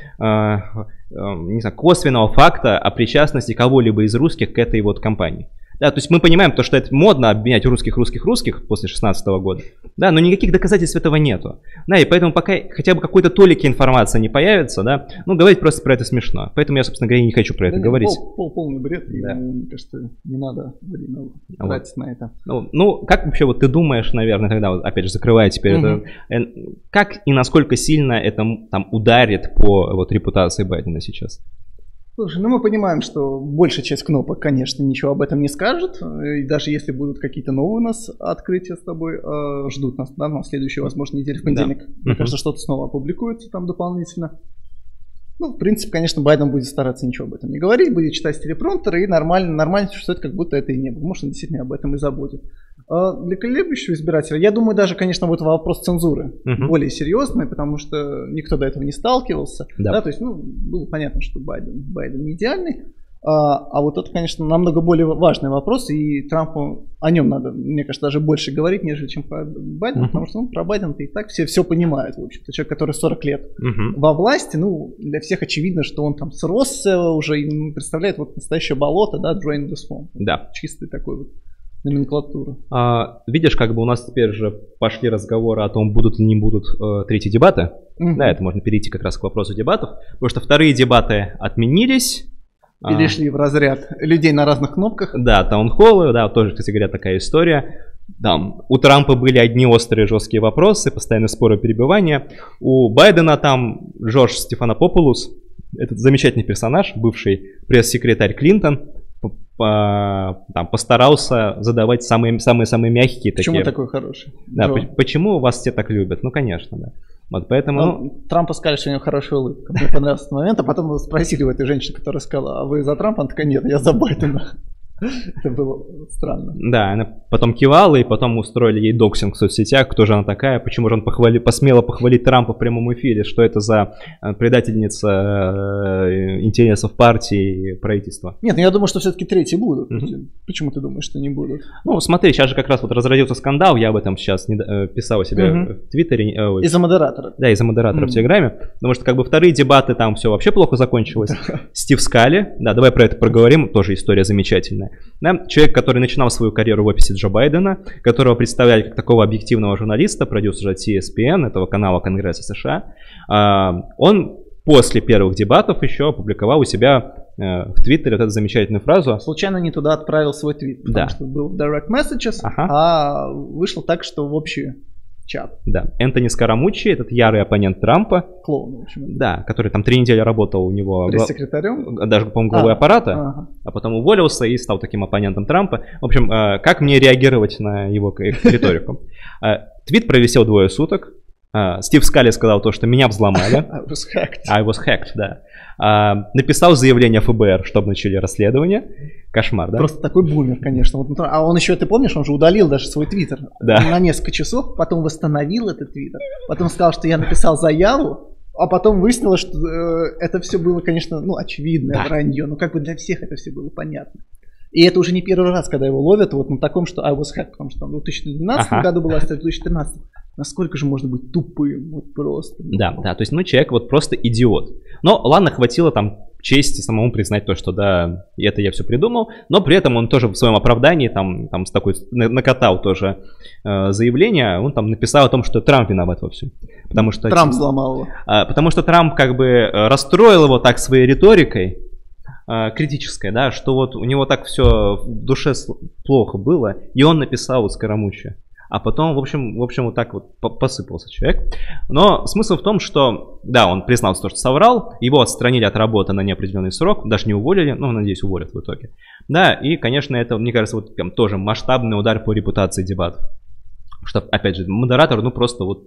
не знаю, косвенного факта о причастности кого-либо из русских к этой вот компании. Да, то есть мы понимаем то, что это модно обменять русских, русских, русских после 16 года. Да, но никаких доказательств этого нету. Да, и поэтому пока хотя бы какой-то толики информации не появится, да, ну, говорить просто про это смешно. Поэтому я, собственно говоря, не хочу про это Да, говорить. Пол, пол- полный бред. и, Да. Мне кажется, не надо время Вот. тратить на это. Ну, ну, как вообще вот ты думаешь, наверное, тогда, вот, опять же, закрывая теперь Мгм. это, э, как и насколько сильно это там ударит по вот репутации Байдена сейчас? Слушай, ну мы понимаем, что большая часть кнопок, конечно, ничего об этом не скажет. И даже если будут какие-то новые у нас открытия с тобой, э, ждут нас, да, на следующую, возможно, неделю в понедельник. Мне Мгм. кажется, что-то снова опубликуется там дополнительно. Ну, в принципе, конечно, Байден будет стараться ничего об этом не говорить, будет читать с телепромптера и нормально, нормально существует, как будто это и не было. Может, он действительно об этом и забудет. А Для колеблющего избирателя, я думаю, даже, конечно, будет вопрос цензуры Мгм. более серьезный, потому что никто до этого не сталкивался. Да. Да, то есть, ну, было понятно, что Байден, Байден не идеальный. А, а вот это, конечно, намного более важный вопрос, и Трампу о нем надо, мне кажется, даже больше говорить, нежели чем про Байдена, Мгм. потому что ну, про Байдена и так все все понимают, в общем-то. Человек, который 40 лет Мгм. во власти, ну, для всех очевидно, что он там сросся уже и представляет вот настоящее болото, да, drain the swamp. Да. Чистый такой вот номенклатура. А, видишь, как бы у нас теперь же пошли разговоры о том, будут ли не будут э, третьи дебаты. Мгм. Да, это можно перейти как раз к вопросу дебатов. Потому что вторые дебаты отменились. А, Перешли в разряд людей на разных кнопках. Да, таунхоллы, да, тоже, кстати говоря, такая история. Там у Трампа были одни острые жесткие вопросы, постоянные споры, перебивания. У Байдена там Джордж Стефанопопулус, этот замечательный персонаж, бывший пресс-секретарь Клинтон, по- там, постарался задавать самые самые самые мягкие Почему такие. такой хороший? Да, по- почему вас все так любят? Ну, конечно, да. Вот поэтому, ну, Ну, Трампа сказали, что у него хорошая улыбка. Мне понравился этот момент, а потом спросили у этой женщины, которая сказала, а вы за Трампа? Она такая, нет, я за Байдена. Это было странно. Да, она потом кивала, и потом устроили ей доксинг в соцсетях, кто же она такая, почему же он похвали, посмела похвалить Трампа в прямом эфире, что это за э, предательница э, интересов партии и правительства. Нет, ну я думаю, что все-таки третьи будут. Мгм. Почему ты думаешь, что не будут? Ну, смотри, сейчас же как раз вот разразился скандал, я об этом сейчас не, э, писал у себя Мгм. в Твиттере, э, Из-за модератора. да, из-за модератора в Мгм. Телеграме, потому что как бы вторые дебаты там все вообще плохо закончилось. Стив Скали, да, давай про это поговорим, тоже история замечательная. Да, человек, который начинал свою карьеру в офисе Джо Байдена, которого представляли как такого объективного журналиста, продюсера CSPN, этого канала Конгресса США, а, он после первых дебатов еще опубликовал у себя э, в Твиттере вот эту замечательную фразу. Случайно не туда отправил свой твит, потому Да. что был direct messages, Ага. а вышло так, что в общий чат. Да, Энтони Скарамуччи, этот ярый оппонент Трампа, Клоун, в общем. да, который там три недели работал у него, Пресс-секретарем. даже, по-моему, главой А, аппарата, Ага. а потом уволился и стал таким оппонентом Трампа. В общем, э, как мне реагировать на его риторику? Э, Твит провисел двое суток. Э, Стив Скали сказал то, что меня взломали. I was hacked. I was hacked, да. А, Написал заявление ФБР, чтобы начали расследование. Кошмар, да? Просто такой бумер, конечно. Вот, ну, а он еще, ты помнишь, он же удалил даже свой твиттер Да. на несколько часов, потом восстановил этот твиттер, потом сказал, что я написал заяву, а потом выяснилось, что э, это все было, конечно, ну, очевидное Да. вранье, но как бы для всех это все было понятно. И это уже не первый раз, когда его ловят вот на таком, что I was hacked, потому что там в 2012 Ага. году была, а в 2013. Насколько же можно быть тупым, вот просто. Да, да, то есть, ну, человек вот просто идиот. Но, ладно, хватило там чести самому признать то, что да, это я все придумал, но при этом он тоже в своем оправдании там, там с такой, на- накатал тоже э, заявление, он там написал о том, что Трамп виноват во всем. Потому что, Трамп взломал его. А, потому что Трамп как бы э, расстроил его так своей риторикой, э, критической, да, что вот у него так все в душе плохо было, и он написал вот Скоромуче. А потом, в общем, в общем, вот так вот по- посыпался человек. Но смысл в том, что, да, он признался, то, что соврал, его отстранили от работы на неопределенный срок, даже не уволили, ну, надеюсь, уволят в итоге. Да, и, конечно, это, мне кажется, вот прям тоже масштабный удар по репутации дебатов. Что, опять же, модератор, ну, просто вот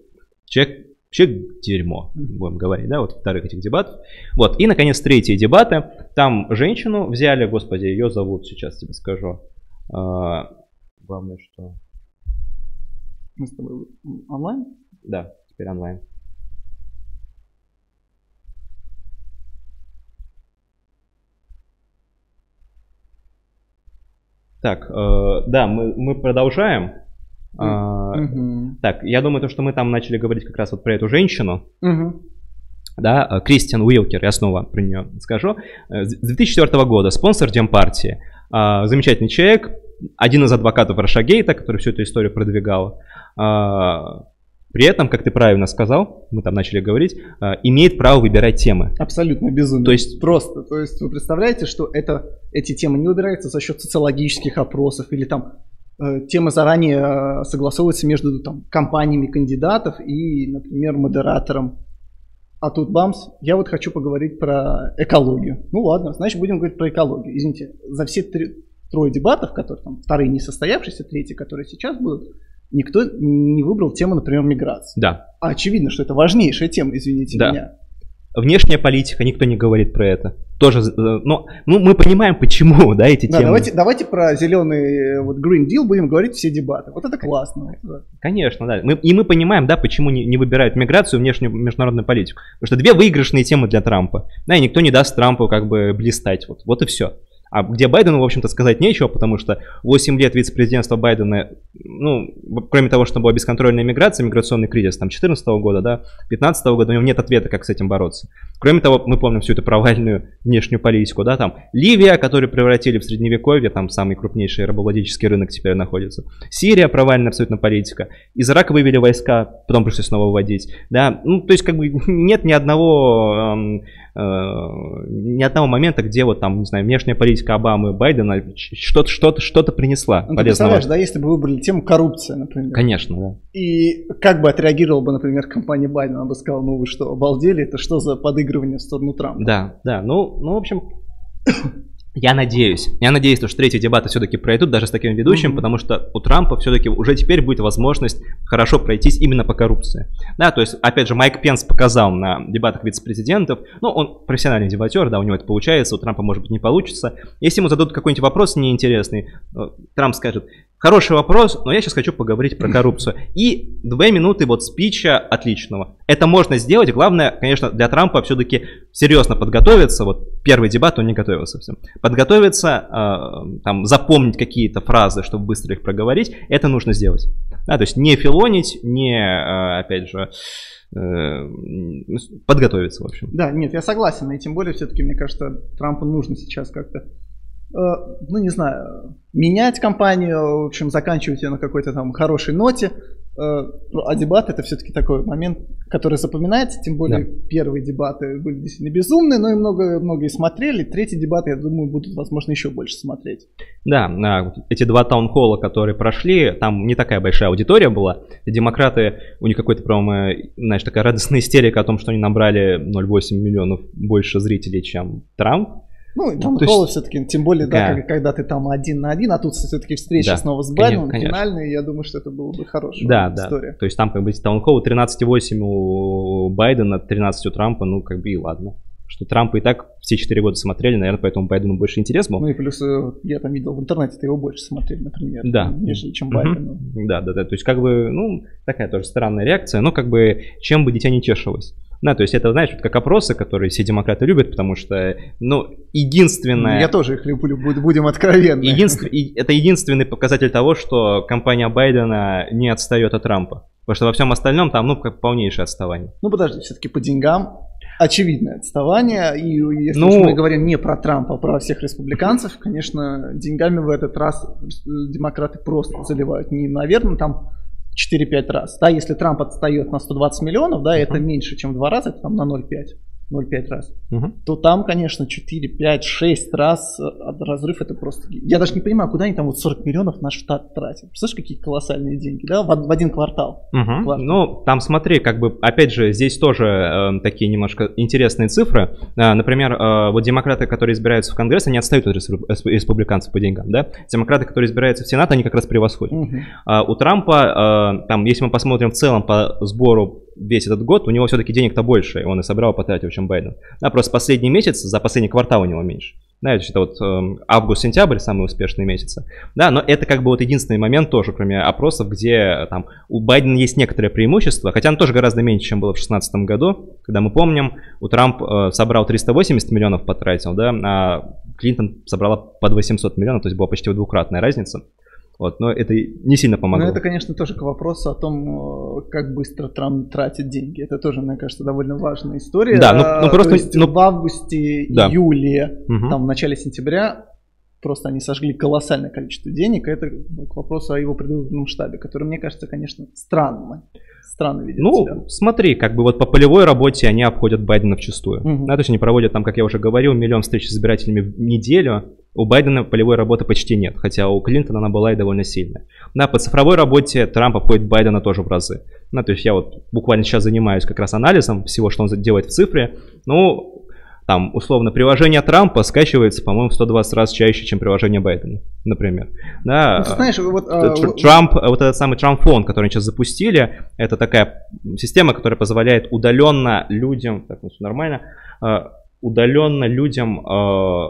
человек, человек дерьмо, будем говорить, да, вот вторых этих дебатов. Вот, и, наконец, третьи дебаты. Там женщину взяли, господи, ее зовут, сейчас тебе скажу. А, главное, что... Мы с тобой онлайн? Да, теперь онлайн. Так, э, да, мы, мы продолжаем. А, Мгм. Так, я думаю, то, что мы там начали говорить как раз вот про эту женщину, Мгм. да, э, Кристиан Уилкер, я снова про нее скажу. Э, С 2004 года спонсор Демпартии. А, замечательный человек, один из адвокатов Рашагейта, который всю эту историю продвигал. А, при этом, как ты правильно сказал, мы там начали говорить, а, имеет право выбирать темы. Абсолютно безумно. То есть просто, то есть вы представляете, что это, эти темы не выбираются за счет социологических опросов или там э, темы заранее э, согласовываются между там, компаниями кандидатов и, например, модератором. А тут бамс, я вот хочу поговорить про экологию. Ну ладно, значит будем говорить про экологию. Извините, за все три, трое дебатов, которые там вторые не состоявшиеся, третьи, которые сейчас будут, никто не выбрал тему, например, миграции. Да. А очевидно, что это важнейшая тема, извините да. меня. Внешняя политика, никто не говорит про это. Тоже, э, но ну, мы понимаем, почему, да, эти да, темы. Давайте, давайте про зеленый э, вот Green Deal будем говорить все дебаты. Вот это классно. Конечно, да. Мы, и мы понимаем, да, почему не, не выбирают миграцию, внешнюю международную политику. Потому что две выигрышные темы для Трампа. Да, и никто не даст Трампу как бы блистать. Вот, вот и все. А где Байдену, в общем-то, сказать нечего, потому что 8 лет вице-президентства Байдена, ну, кроме того, что была бесконтрольная миграция, миграционный кризис, там, 14 года, да, 15 года, у него нет ответа, как с этим бороться. Кроме того, мы помним всю эту провальную внешнюю политику, да, там, Ливия, которую превратили в средневековье, там, самый крупнейший рабовладельческий рынок теперь находится. Сирия, провальная абсолютно политика. Из Ирака вывели войска, потом пришлось снова вводить, да, ну, то есть, как бы, нет ни одного эм, ни одного момента, где вот там, не знаю, внешняя политика Обамы и Байдена что-то что-то что-то принесла ну, полезного. да, если бы выбрали тему коррупция, например. Конечно, да. И как бы отреагировала бы, например, компания Байдена, она бы сказала, ну вы что, обалдели, это что за подыгрывание в сторону Трампа? Да, да, ну, ну в общем, я надеюсь, я надеюсь, что третьи дебаты все-таки пройдут даже с таким ведущим, mm-hmm. потому что у Трампа все-таки уже теперь будет возможность хорошо пройтись именно по коррупции. Да, то есть, опять же, Майк Пенс показал на дебатах вице-президентов, ну, он профессиональный дебатер, да, у него это получается, у Трампа, может быть, не получится. Если ему зададут какой-нибудь вопрос неинтересный, э, Трамп скажет, Хороший вопрос, но я сейчас хочу поговорить про коррупцию. И две минуты вот спича отличного. Это можно сделать. Главное, конечно, для Трампа все-таки серьезно подготовиться. Вот первый дебат он не готовился совсем. Подготовиться, э, там, запомнить какие-то фразы, чтобы быстро их проговорить. Это нужно сделать. Да, то есть не филонить, не, э, опять же, э, подготовиться, в общем. Да, нет, я согласен. И тем более, все-таки, мне кажется, Трампу нужно сейчас как-то ну не знаю, менять компанию, в общем, заканчивать ее на какой-то там хорошей ноте. Э, ну, а дебат это все-таки такой момент, который запоминается, тем более да. первые дебаты были действительно безумные, но и много, многие смотрели. Третьи дебаты, я думаю, будут, возможно, еще больше смотреть. Да, эти два таунхолла, которые прошли, там не такая большая аудитория была. Демократы, у них какой-то, по-моему, знаешь, такая радостная истерика о том, что они набрали 0,8 миллионов больше зрителей, чем Трамп. Ну, там ну, есть... все-таки, тем более, да, да когда, ты там один на один, а тут все-таки встреча да, снова с Байденом, финальная, я думаю, что это было бы хорошая да, история. Да, то есть там как бы таунхолл 13,8 у Байдена, 13 у Трампа, ну как бы и ладно. Что Трампа и так все 4 года смотрели, наверное, поэтому Байдену больше интерес был. Ну и плюс э, я там видел в интернете, ты его больше смотрели, например, да. нежели чем Байдену. Да, да, да, то есть как бы, ну, такая тоже странная реакция, но как бы чем бы дитя не тешилось. Да, то есть это, знаешь, вот как опросы, которые все демократы любят, потому что, ну, единственное... Я тоже их люблю, будем откровенны. Единств... Это единственный показатель того, что компания Байдена не отстает от Трампа. Потому что во всем остальном там, ну, как полнейшее отставание. Ну, подожди, все-таки по деньгам очевидное отставание. И если ну, мы говорим не про Трампа, а про всех республиканцев, конечно, деньгами в этот раз демократы просто заливают. Не, наверное, там 4-5 раз. Да, если Трамп отстает на 120 миллионов, да, это меньше, чем в 2 раза, это там на 0,5. 0,5 раз, угу. то там, конечно, 4, 5, 6 раз э, разрыв это просто... Я даже не понимаю, куда они там вот 40 миллионов на штат тратят. Представляешь, какие колоссальные деньги, да, в, в один квартал. Угу. квартал. Ну, там смотри, как бы, опять же, здесь тоже э, такие немножко интересные цифры. Э, например, э, вот демократы, которые избираются в Конгресс, они отстают от республиканцев по деньгам, да. Демократы, которые избираются в Сенат, они как раз превосходят. Угу. Э, у Трампа, э, там, если мы посмотрим в целом по сбору весь этот год, у него все-таки денег-то больше, он и собрал, потратил, чем Байден. Да, просто последний месяц, за последний квартал у него меньше. Да, это вот э, август-сентябрь самые успешные месяцы. Да, но это как бы вот единственный момент тоже, кроме опросов, где э, там у Байдена есть некоторое преимущество, хотя он тоже гораздо меньше, чем было в 2016 году, когда мы помним, у Трамп э, собрал 380 миллионов потратил, да, а Клинтон собрала под 800 миллионов, то есть была почти двукратная разница. Вот, но это не сильно помогло. Но это, конечно, тоже к вопросу о том, э, как быстро Трамп тратит деньги. Это тоже, мне кажется, довольно важная история. Да, ну, ну просто... То есть ну... в августе, да. июле, угу. там в начале сентября просто они сожгли колоссальное количество денег. Это к вопросу о его предвыборном штабе, который, мне кажется, конечно, странным. Странно видит Ну, себя. смотри, как бы вот по полевой работе они обходят Байдена вчистую. Мгм. Да, то есть они проводят там, как я уже говорил, миллион встреч с избирателями в неделю. У Байдена полевой работы почти нет, хотя у Клинтона она была и довольно сильная. Да, по цифровой работе Трамп обходит Байдена тоже в разы. Да, то есть я вот буквально сейчас занимаюсь как раз анализом всего, что он делает в цифре. Ну, там, условно, приложение Трампа скачивается, по-моему, в 120 раз чаще, чем приложение Байдена, например. Да, Ну, ты знаешь, вот, а, Тр- Трамп, вот этот самый Трамп-фон, который они сейчас запустили, это такая система, которая позволяет удаленно людям, так, ну все нормально, э, удаленно людям, э,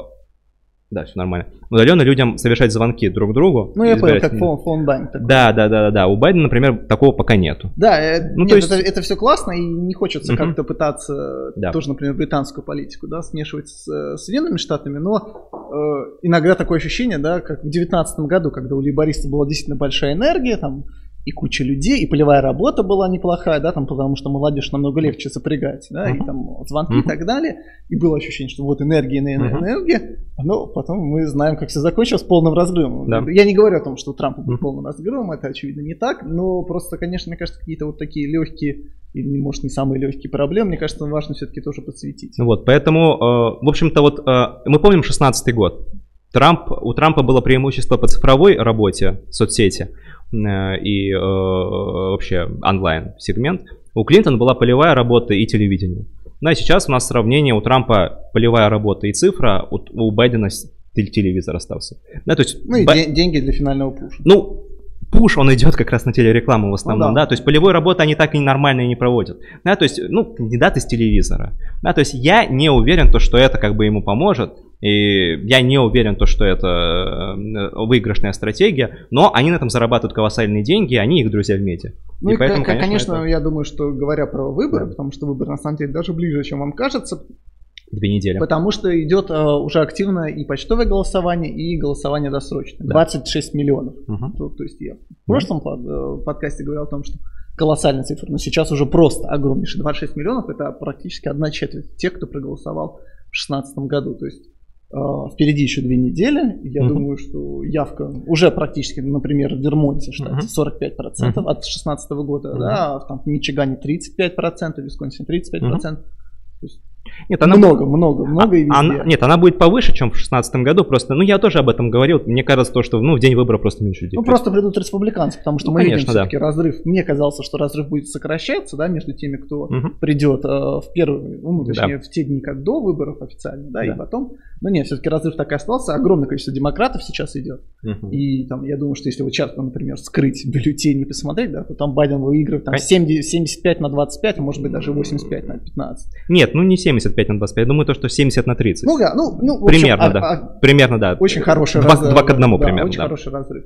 да, все нормально, удаленно людям совершать звонки друг другу. ну, я понял, как избирательно. фон, фонбанк такой. Да, да, да, да, да. У Байдена, например, такого пока нету. Да, э, Ну, нет, то есть- это, все классно, и не хочется Мгм. как-то пытаться Да. тоже, например, британскую политику, да, смешивать с Соединенными Штатами, но э, иногда такое ощущение, да, как в 2019 году, когда у лейбористов была действительно большая энергия, там, и куча людей, и полевая работа была неплохая, да, там, потому что молодежь намного легче сопрягать, да, и Мгм. там звонки Мгм. и так далее, и было ощущение, что вот энергия, энергия, Мгм. энергия, но потом мы знаем, как все закончилось полным разрывом. Да. Я не говорю о том, что у Трампа был Мгм. полным разгромом, это очевидно не так, но просто, конечно, мне кажется, какие-то вот такие легкие, или, может, не самые легкие проблемы, мне кажется, важно все-таки тоже подсветить. Вот, поэтому, э, в общем-то, вот э, мы помним 16 год. Трамп, у Трампа было преимущество по цифровой работе, соцсети э, и э, вообще онлайн-сегмент. У Клинтона была полевая работа и телевидение. Ну а сейчас у нас сравнение, у Трампа полевая работа и цифра, у, у Байдена телевизор остался. Да, то есть Ну и Бай- де- деньги для финального пуша. ну, пуш, он идет как раз на телерекламу в основном, Ну да. да. то есть полевой работы они так и нормально не проводят, да, то есть, ну, кандидат из телевизора, да, то есть я не уверен, то, что это как бы ему поможет, и я не уверен, то, что это э, выигрышная стратегия, но они на этом зарабатывают колоссальные деньги, они их друзья в медиа. Ну И и, поэтому, конечно, конечно, это- я думаю, что говоря про выборы, Да. потому что выборы на самом деле даже ближе, чем вам кажется, Две недели. потому что идет э, уже активно и почтовое голосование, и голосование досрочное. Да. 26 миллионов. Мгм. То, то есть я в прошлом под- э, подкасте говорил о том, что колоссальная цифра, но сейчас уже просто огромнейший. 26 миллионов это практически одна четверть тех, кто проголосовал в 2016 году. То есть впереди еще две недели. Я Мгм. думаю, что явка уже практически, например, в Вермонте штате Мгм. 45% Мгм. от 2016 года, Мгм. да, а там в Мичигане 35%, в Висконсине 35%. Нет, она много, много, много и везде. Она- нет, она будет повыше, чем в 2016 году. Просто, ну, я тоже об этом говорил. Мне кажется, то, что ну, в день выбора просто меньше людей. Ну, просто придут республиканцы, потому что Ну, мы видим конечно, да. все-таки разрыв. Мне казалось, что разрыв будет сокращаться, да, между теми, кто Мгм. придет э, в первые, ну, Да. точнее, в те дни, как до выборов официально, да, Да. и потом. Но нет, все-таки разрыв так и остался. Огромное количество демократов сейчас идет. Мгм. И там, я думаю, что если вот сейчас, например, скрыть бюллетени и посмотреть, да, то там Байден выигрывает там, Кон- 70 75 на 25, а может быть даже 85 на 15. Нет, ну не 75 на 25, я думаю, то, что 70 на 30. Ну да, ну, ну в общем, Примерно, а- да. а- Примерно, да. очень хороший Два, разрыв. два к одному да, примерно, Очень да. хороший разрыв.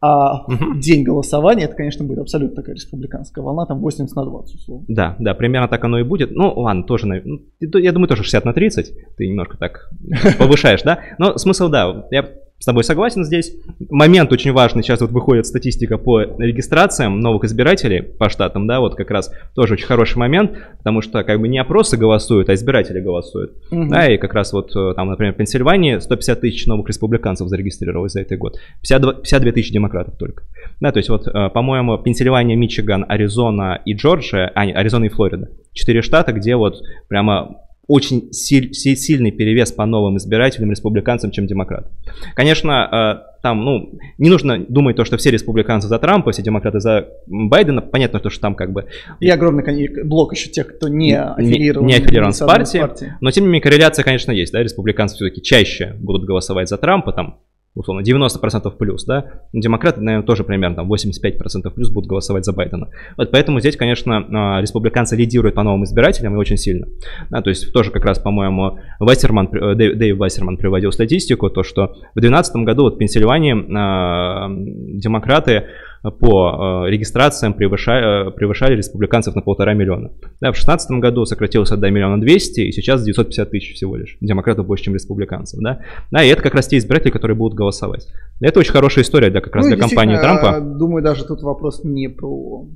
А Мгм. день голосования, это, конечно, будет абсолютно такая республиканская волна, там 80 на 20, условно. Да, да, примерно так оно и будет. Ну, ладно, тоже, ну, я думаю, тоже 60 на 30. Ты немножко так повышаешь, да? Но смысл, да, я с тобой согласен здесь. Момент очень важный. Сейчас вот выходит статистика по регистрациям новых избирателей по штатам, да, вот как раз тоже очень хороший момент, потому что как бы не опросы голосуют, а избиратели голосуют. Мгм. Да, и как раз вот э, там, например, в Пенсильвании 150 тысяч новых республиканцев зарегистрировалось за этот год. 52, 52 тысячи демократов только. Да, то есть вот, э, по-моему, Пенсильвания, Мичиган, Аризона и Джорджия, а, не, Аризона и Флорида. Четыре штата, где вот прямо очень силь- си- сильный перевес по новым избирателям, республиканцам, чем демократам. Конечно, э, там, ну, не нужно думать то, что все республиканцы за Трампа, все демократы за Байдена. Понятно, то, что там как бы И огромный блок еще тех, кто не Не- аффилирован, не аффилирован с партией. Но тем не менее корреляция, конечно, есть, да, республиканцы все-таки чаще будут голосовать за Трампа, там, условно, 90% плюс, да, демократы, наверное, тоже примерно там 85% плюс будут голосовать за Байдена. Вот поэтому здесь, конечно, а, республиканцы лидируют по новым избирателям и очень сильно. Да, то есть тоже как раз, по-моему, Вассерман, э, Дэйв, Дэйв Вассерман приводил статистику, то, что в 2012 году вот в Пенсильвании а, демократы по э, регистрациям превышали, превышали республиканцев на полтора миллиона. Да, в 2016 году сократился до миллиона двести, и сейчас 950 тысяч всего лишь. Демократов больше, чем республиканцев. Да? да, и это как раз те избиратели, которые будут голосовать. Это очень хорошая история для, как раз Ну, для кампании действительно, Трампа. Думаю, даже тут вопрос не про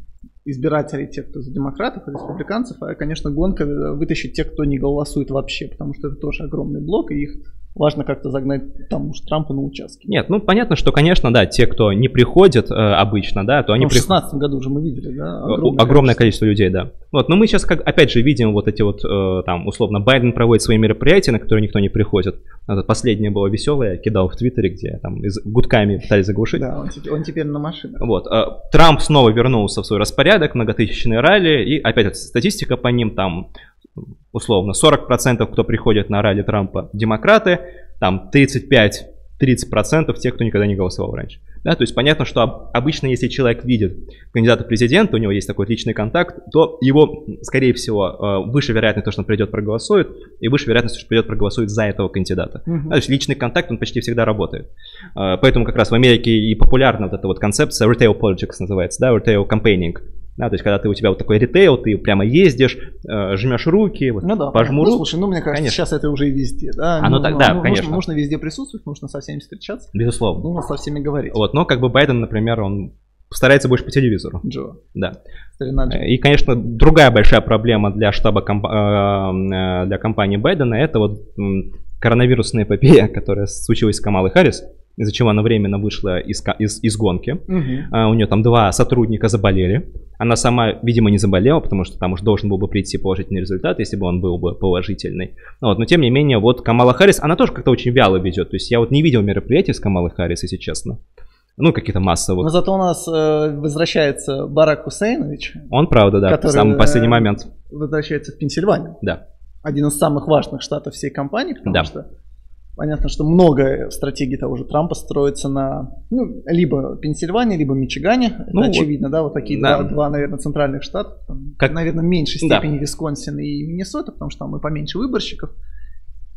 избирателей, тех, кто за демократов, и республиканцев, а, конечно, гонка э, вытащить тех, кто не голосует вообще, потому что это тоже огромный блок, и их важно как-то загнать там уж Трампа на участке. Нет, ну понятно, что, конечно, да, те, кто не приходит э, обычно, да, то они... Ну, в 2016 году уже мы видели, да? Огромное, огромное количество. количество людей, да. Вот, но мы сейчас, как, опять же, видим вот эти вот, э, там, условно, Байден проводит свои мероприятия, на которые никто не приходит. Это последнее было веселое, я кидал в Твиттере, где там из, гудками пытались заглушить. Да, он теперь, он теперь на машинах. Вот. Э, Трамп снова вернулся в свой распорядок, многотысячные ралли, и опять статистика по ним там условно 40% кто приходит на ралли Трампа демократы, там 35 30% тех, кто никогда не голосовал раньше. Да, то есть понятно, что обычно, если человек видит кандидата в президента, у него есть такой личный контакт, то его, скорее всего, э, выше вероятность, что он придет проголосует, и выше вероятность, что придет проголосует за этого кандидата. Uh-huh. Да, то есть личный контакт, он почти всегда работает. Э, поэтому как раз в Америке и популярна вот эта вот концепция retail politics называется, да, retail campaigning. Да, то есть, когда ты у тебя вот такой ритейл, ты прямо ездишь, э, жмешь руки, вот, ну да, пожму ну, слушай, ну мне кажется, конечно. сейчас это уже и везде, да. А ну, ну тогда, ну, конечно. Нужно, нужно везде присутствовать, нужно со всеми встречаться. Безусловно. Нужно со всеми говорить. Вот, но как бы Байден, например, он старается больше по телевизору. Джо. Да. Джо. И, конечно, другая большая проблема для штаба комп... Э, э, для компании Байдена это вот коронавирусная эпопея, которая случилась с Камалой Харрис из-за чего она временно вышла из, из, из гонки. Угу. А, у нее там два сотрудника заболели. Она сама, видимо, не заболела, потому что там уж должен был бы прийти положительный результат, если бы он был бы положительный. Вот, но тем не менее, вот Камала Харрис, она тоже как-то очень вяло ведет. То есть я вот не видел мероприятий с Камалой Харрис, если честно. Ну, какие-то массовые. Но зато у нас э, возвращается Барак Хусейнович. Он, правда, да, в самый последний момент. Возвращается в Пенсильванию. Да. Один из самых важных штатов всей компании, потому да. что Понятно, что много стратегий того же Трампа строится на ну, либо Пенсильвании, либо Мичигане. Ну, это вот, очевидно, да, вот такие да. Два, два, наверное, центральных штата. Там, как... Наверное, в меньшей степени да. Висконсин и Миннесота, потому что там и поменьше выборщиков.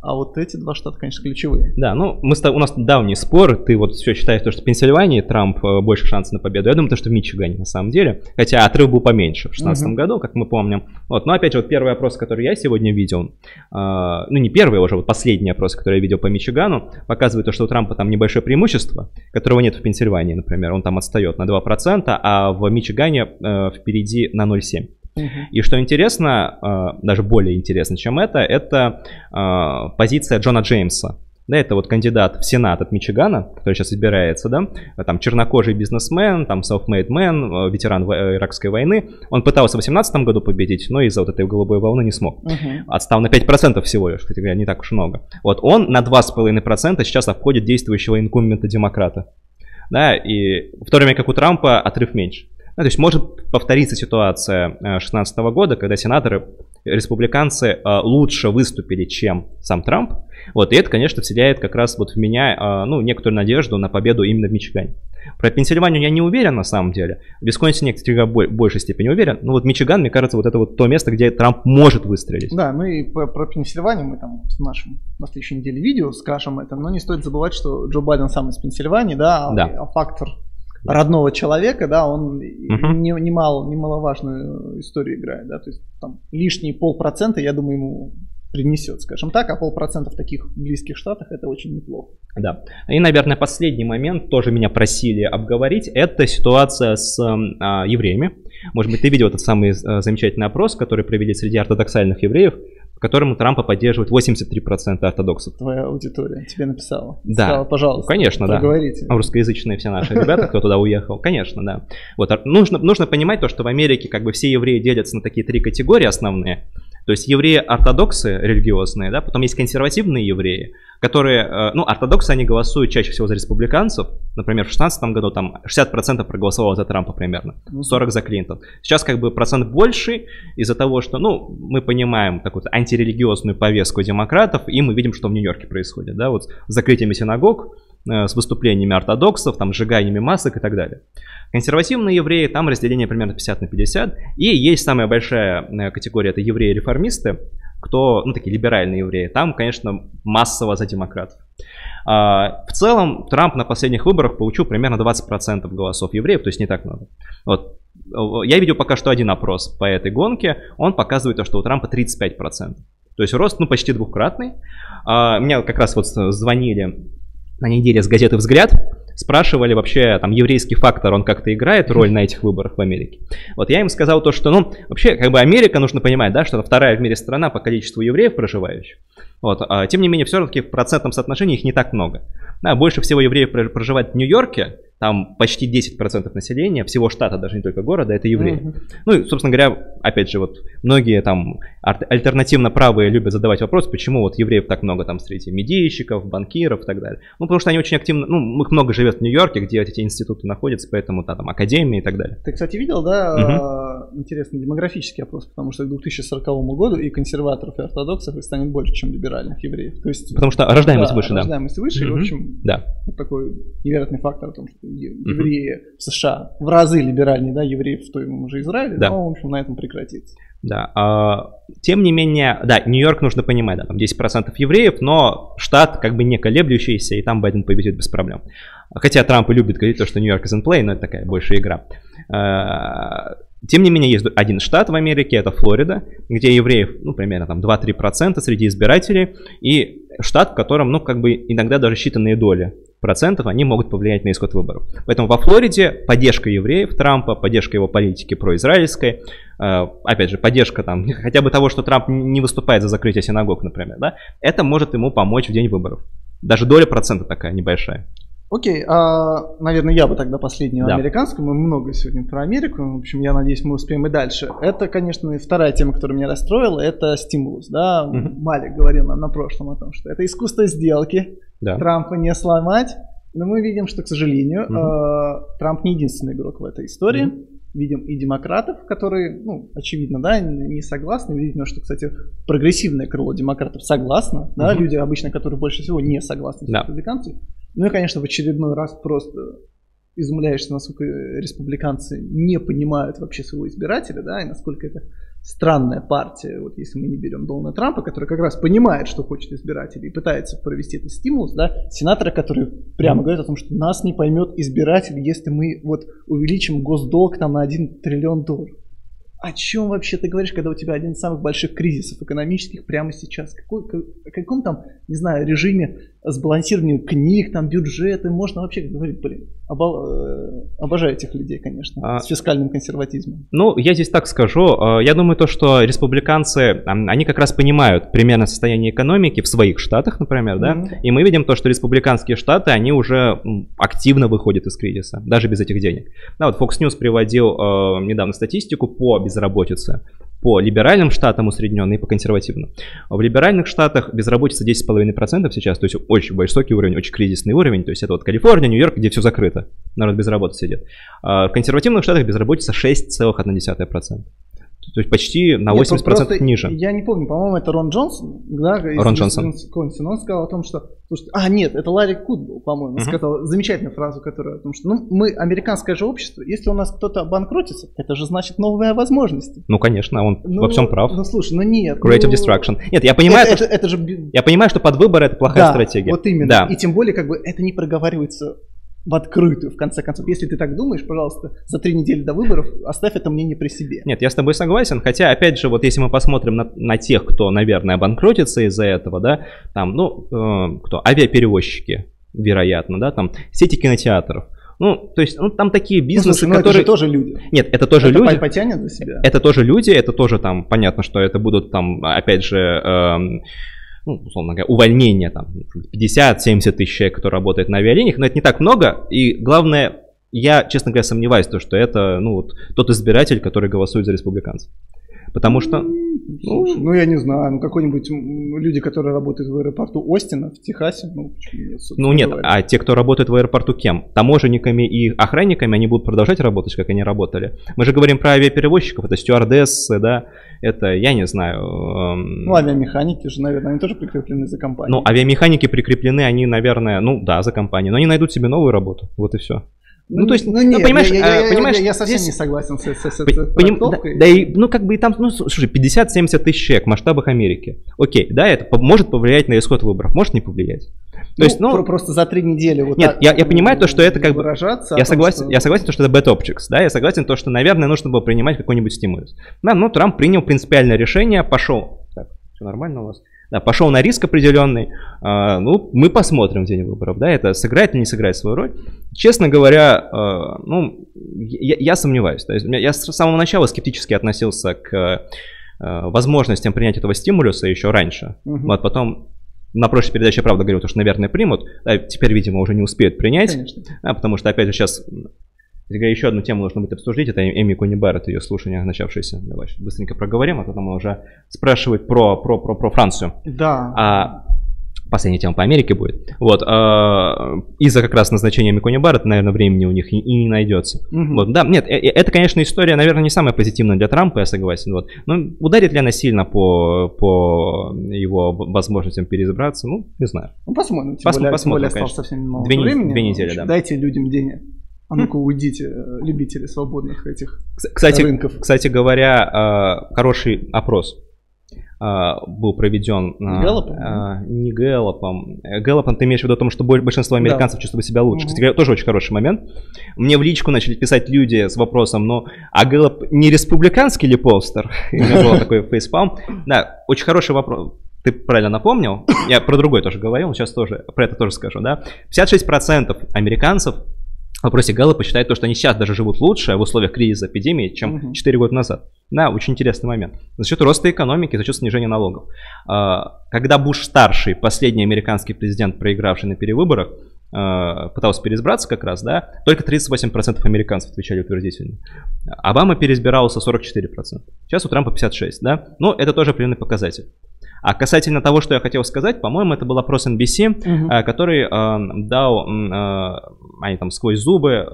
А вот эти два штата, конечно, ключевые. Да, ну мы, у нас давний спор. Ты вот все считаешь, что в Пенсильвании Трамп э, больше шансов на победу. Я думаю, то, что в Мичигане на самом деле. Хотя отрыв был поменьше в 2016 угу. году, как мы помним. Вот, но опять же, вот первый опрос, который я сегодня видел, э, ну не первый, а уже вот последний опрос, который я видел по Мичигану, показывает то, что у Трампа там небольшое преимущество, которого нет в Пенсильвании, например. Он там отстает на 2%, а в Мичигане э, впереди на 0,7%. И что интересно, а, даже более интересно, чем это, это а, позиция Джона Джеймса. Да, это вот кандидат в Сенат от Мичигана, который сейчас избирается, да, там чернокожий бизнесмен, там self-made man, ветеран иракской войны. Он пытался в 2018 году победить, но из-за вот этой голубой волны не смог. Uh-huh. Отстал на 5% всего лишь, кстати говоря, не так уж много. Вот он на 2,5% сейчас обходит действующего инкумбента демократа. Да, и в то время как у Трампа отрыв меньше. Ну, то есть может повториться ситуация 2016 э, года, когда сенаторы, республиканцы э, лучше выступили, чем сам Трамп. Вот, и это, конечно, вселяет как раз вот в меня э, ну, некоторую надежду на победу именно в Мичигане. Про Пенсильванию я не уверен на самом деле. В Висконсине, кстати, в большей степени уверен. Но вот Мичиган, мне кажется, вот это вот то место, где Трамп может выстрелить. Да, ну и про, про Пенсильванию мы там в нашем на следующей неделе видео скажем это, но не стоит забывать, что Джо Байден сам из Пенсильвании, да, да. а фактор родного человека, да, он uh-huh. не, немало, немаловажную историю играет, да, то есть там лишние полпроцента, я думаю, ему принесет, скажем так, а полпроцента в таких близких штатах это очень неплохо. Да. И, наверное, последний момент, тоже меня просили обговорить, это ситуация с а, евреями. Может быть, ты видел этот самый а, замечательный опрос, который провели среди ортодоксальных евреев, по которому Трампа поддерживает 83% ортодоксов. Твоя аудитория тебе написала. Да. Сказала, пожалуйста. Конечно, да. Русскоязычные все наши ребята, кто туда уехал. Конечно, да. Вот а, нужно, нужно понимать то, что в Америке как бы все евреи делятся на такие три категории основные. То есть евреи-ортодоксы религиозные, да, потом есть консервативные евреи, которые, э, ну, ортодоксы, они голосуют чаще всего за республиканцев. Например, в 2016 году там 60% проголосовало за Трампа примерно, 40% за Клинтон. Сейчас как бы процент больше из-за того, что, ну, мы понимаем такую антирелигиозную повестку демократов, и мы видим, что в Нью-Йорке происходит, да, вот с закрытиями синагог, с выступлениями ортодоксов, там, сжиганиями масок и так далее. Консервативные евреи, там разделение примерно 50 на 50. И есть самая большая э, категория, это евреи-реформисты, кто, ну, такие либеральные евреи. Там, конечно, массово за демократов. А, в целом, Трамп на последних выборах получил примерно 20% голосов евреев, то есть не так много. Вот. Я видел пока что один опрос по этой гонке, он показывает то, что у Трампа 35%. То есть рост, ну, почти двукратный. А, меня как раз вот звонили на неделе с газеты «Взгляд», спрашивали вообще, там, еврейский фактор, он как-то играет роль на этих выборах в Америке. Вот я им сказал то, что, ну, вообще, как бы Америка, нужно понимать, да, что вторая в мире страна по количеству евреев проживающих. Вот, а, тем не менее, все-таки в процентном соотношении их не так много. Да, больше всего евреев проживает в Нью-Йорке, там почти 10% населения, всего штата, даже не только города, это евреи. Mm-hmm. Ну и, собственно говоря, опять же, вот многие там альтернативно правые любят задавать вопрос, почему вот евреев так много там среди медийщиков, банкиров и так далее. Ну, потому что они очень активно, ну, их много живет в Нью-Йорке, где эти институты находятся, поэтому да, там академии и так далее. Ты, кстати, видел, да, mm-hmm. интересный демографический опрос, потому что к 2040 году и консерваторов, и ортодоксов станет больше, чем либеральных евреев. То есть, потому что рождаемость да, выше, да. Рождаемость выше, mm-hmm. и, в общем, да. вот такой невероятный фактор о том, что евреи mm-hmm. в США в разы либеральнее, да, евреев в том уже Израиле, да. но, в общем, на этом прекратится. Да. А, тем не менее, да, Нью-Йорк нужно понимать, да, там 10% евреев, но штат как бы не колеблющийся, и там Байден победит без проблем. Хотя Трамп и любит говорить то, что Нью-Йорк is in play, но это такая большая игра. А, тем не менее, есть один штат в Америке, это Флорида, где евреев, ну, примерно там 2-3% среди избирателей, и штат, в котором, ну, как бы иногда даже считанные доли процентов, они могут повлиять на исход выборов. Поэтому во Флориде поддержка евреев Трампа, поддержка его политики произраильской, э, опять же, поддержка там хотя бы того, что Трамп не выступает за закрытие синагог, например, да, это может ему помочь в день выборов. Даже доля процента такая небольшая. Окей, а, наверное, я бы тогда последнюю да. американскую. Мы много сегодня про Америку. В общем, я надеюсь, мы успеем и дальше. Это, конечно, вторая тема, которая меня расстроила, это стимулус. Да? Угу. Малик говорил нам на прошлом о том, что это искусство сделки. Да. Трампа не сломать. Но мы видим, что, к сожалению, угу. э, Трамп не единственный игрок в этой истории. Угу. Видим и демократов, которые, ну, очевидно, да, не согласны. Видим, что, кстати, прогрессивное крыло демократов согласно. Угу. Да, люди обычно, которые больше всего не согласны с да. республиканцами. Ну и, конечно, в очередной раз просто изумляешься, насколько республиканцы не понимают вообще своего избирателя, да, и насколько это странная партия, вот если мы не берем Дональда Трампа, который как раз понимает, что хочет избиратель и пытается провести этот стимул, да, сенаторы, которые прямо говорят о том, что нас не поймет избиратель, если мы вот увеличим госдолг там на 1 триллион долларов о чем вообще ты говоришь, когда у тебя один из самых больших кризисов экономических прямо сейчас? Какой, о каком там, не знаю, режиме сбалансирования книг, там, бюджеты, можно вообще говорить, блин, обо, э, обожаю этих людей, конечно, а, с фискальным консерватизмом. Ну, я здесь так скажу, э, я думаю то, что республиканцы, они как раз понимают примерно состояние экономики в своих штатах, например, да, mm-hmm. и мы видим то, что республиканские штаты, они уже активно выходят из кризиса, даже без этих денег. Да, вот Fox News приводил э, недавно статистику по безработице по либеральным штатам усредненный и по консервативным. В либеральных штатах безработица 10,5% сейчас, то есть очень высокий уровень, очень кризисный уровень, то есть это вот Калифорния, Нью-Йорк, где все закрыто, народ без работы сидит. А в консервативных штатах безработица 6,1%. То есть почти на 80% Нет, ниже. Я не помню, по-моему, это Рон Джонсон, да, Рон Джонсон. Он сказал о том, что, слушайте, а нет, это Ларри Кут был, по-моему, uh-huh. сказал замечательную фразу, которая о том, что, ну, мы американское же общество, если у нас кто-то обанкротится, это же значит новые возможности. Ну, конечно, он ну, во всем прав. Ну, слушай, ну нет. Creative ну, destruction. Нет, я понимаю, это, это, это же... я понимаю, что под выборы это плохая да, стратегия. вот именно. Да. И тем более, как бы, это не проговаривается в открытую, в конце концов. Если ты так думаешь, пожалуйста, за три недели до выборов оставь это мнение при себе. Нет, я с тобой согласен, хотя, опять же, вот если мы посмотрим на, на тех, кто, наверное, обанкротится из-за этого, да, там, ну, э, кто, авиаперевозчики, вероятно, да, там, сети кинотеатров, ну, то есть, ну, там такие ну, бизнесы, ну, слушай, которые... это же тоже люди. Нет, это тоже это люди. потянет за себя. Это тоже люди, это тоже там, понятно, что это будут там, опять же, эм, ну, условно говоря, увольнения, там, 50-70 тысяч человек, кто работает на авиалиниях, но это не так много, и главное, я, честно говоря, сомневаюсь, то, что это, ну, вот, тот избиратель, который голосует за республиканцев. Потому что... Ну, ну, я не знаю, ну какой-нибудь люди, которые работают в аэропорту Остина в Техасе, ну почему нет? Ну нет, говоря. а те, кто работает в аэропорту кем? Таможенниками и охранниками, они будут продолжать работать, как они работали. Мы же говорим про авиаперевозчиков, это стюардессы, да, это, я не знаю... Эм... Ну, авиамеханики же, наверное, они тоже прикреплены за компанию. Ну, авиамеханики прикреплены, они, наверное, ну да, за компанию, но они найдут себе новую работу, вот и все. Ну, то есть, ну, ну нет, понимаешь, я, я, понимаешь, я, я совсем здесь... не согласен с, с, с, поним, да, да и, ну, как бы и там, ну, слушай, 50-70 тысяч человек в масштабах Америки. Окей, да, это может повлиять на исход выборов, может не повлиять. То ну, есть, ну, просто за три недели вот Нет, так, я, я понимаю то, что это как бы... Выражаться, я, согласен, что... я согласен, то, что это bad optics, да, я согласен то, что, наверное, нужно было принимать какой-нибудь стимулус. Да, ну, Трамп принял принципиальное решение, пошел. Так, все нормально у вас? Да, пошел на риск определенный. А, ну, мы посмотрим в день выборов, да, это сыграет или не сыграет свою роль. Честно говоря, а, ну, я, я сомневаюсь. То есть я с самого начала скептически относился к а, возможностям принять этого стимулюса еще раньше. Угу. Вот потом на прошлой передаче, правда, говорил, что, наверное, примут. А теперь, видимо, уже не успеют принять. Конечно. А, потому что, опять же, сейчас еще одну тему нужно будет обсудить, это Эми Кони Барретт, ее слушание начавшееся. Давай быстренько проговорим, а потом она уже спрашивает про, про, про, про Францию. Да. А, последняя тема по Америке будет. Вот, а, из-за как раз назначения Микони Барретт, наверное, времени у них и, и не найдется. Угу. Вот, да, нет, э, э, это, конечно, история, наверное, не самая позитивная для Трампа, я согласен. Вот. Но ударит ли она сильно по, по его возможностям переизбраться? Ну, не знаю. Ну, посмотрим. Тем Пос, более, посмотрим, тем более осталось совсем мало две, времени. Две недели, да. Дайте людям денег. А ну-ка уйдите, э, любители свободных этих кстати, рынков. Кстати говоря, э, хороший опрос э, был проведен... Гэллопом? Не Гэллопом. Гэллопом ты имеешь в виду о том, что большинство американцев да. чувствуют себя лучше. Кстати, тоже очень хороший момент. Мне в личку начали писать люди с вопросом, ну, а Гэллоп не республиканский ли постер? У меня был такой фейспалм. Да, очень хороший вопрос ты правильно напомнил, я про другой тоже говорил, сейчас тоже про это тоже скажу, да, 56% американцев вопросе Галлопа считает то, что они сейчас даже живут лучше в условиях кризиса эпидемии, чем угу. 4 года назад. Да, очень интересный момент. За счет роста экономики, за счет снижения налогов. А, когда Буш-старший, последний американский президент, проигравший на перевыборах, а, пытался переизбраться как раз, да, только 38% американцев отвечали утвердительно. Обама переизбирался 44%. Сейчас у Трампа 56%, да. Но это тоже определенный показатель. А касательно того, что я хотел сказать, по-моему, это был опрос NBC, угу. который э, дал, э, они там сквозь зубы э,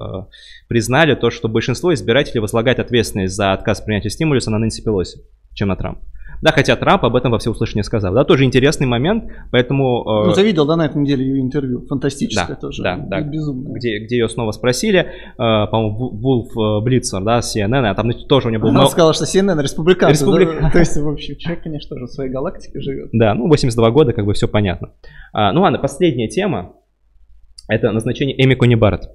признали то, что большинство избирателей возлагает ответственность за отказ принятия стимулуса на Нэнси Пелоси, чем на Трампа. Да, хотя Трамп об этом во всеуслышание сказал. Да, тоже интересный момент, поэтому... Э... Ну, завидел, да, на этой неделе ее интервью. Фантастическое да, тоже. Да, да. Безумно. Где, где ее снова спросили, э, по-моему, Вулф э, Блицер, да, CNN, а там тоже у него был... Она сказала, что CNN республиканцы. Республик... Да? То есть, в общем, человек, конечно, тоже в своей галактике живет. Да, ну, 82 года, как бы все понятно. А, ну ладно, последняя тема. Это назначение Эми Кони Барретт.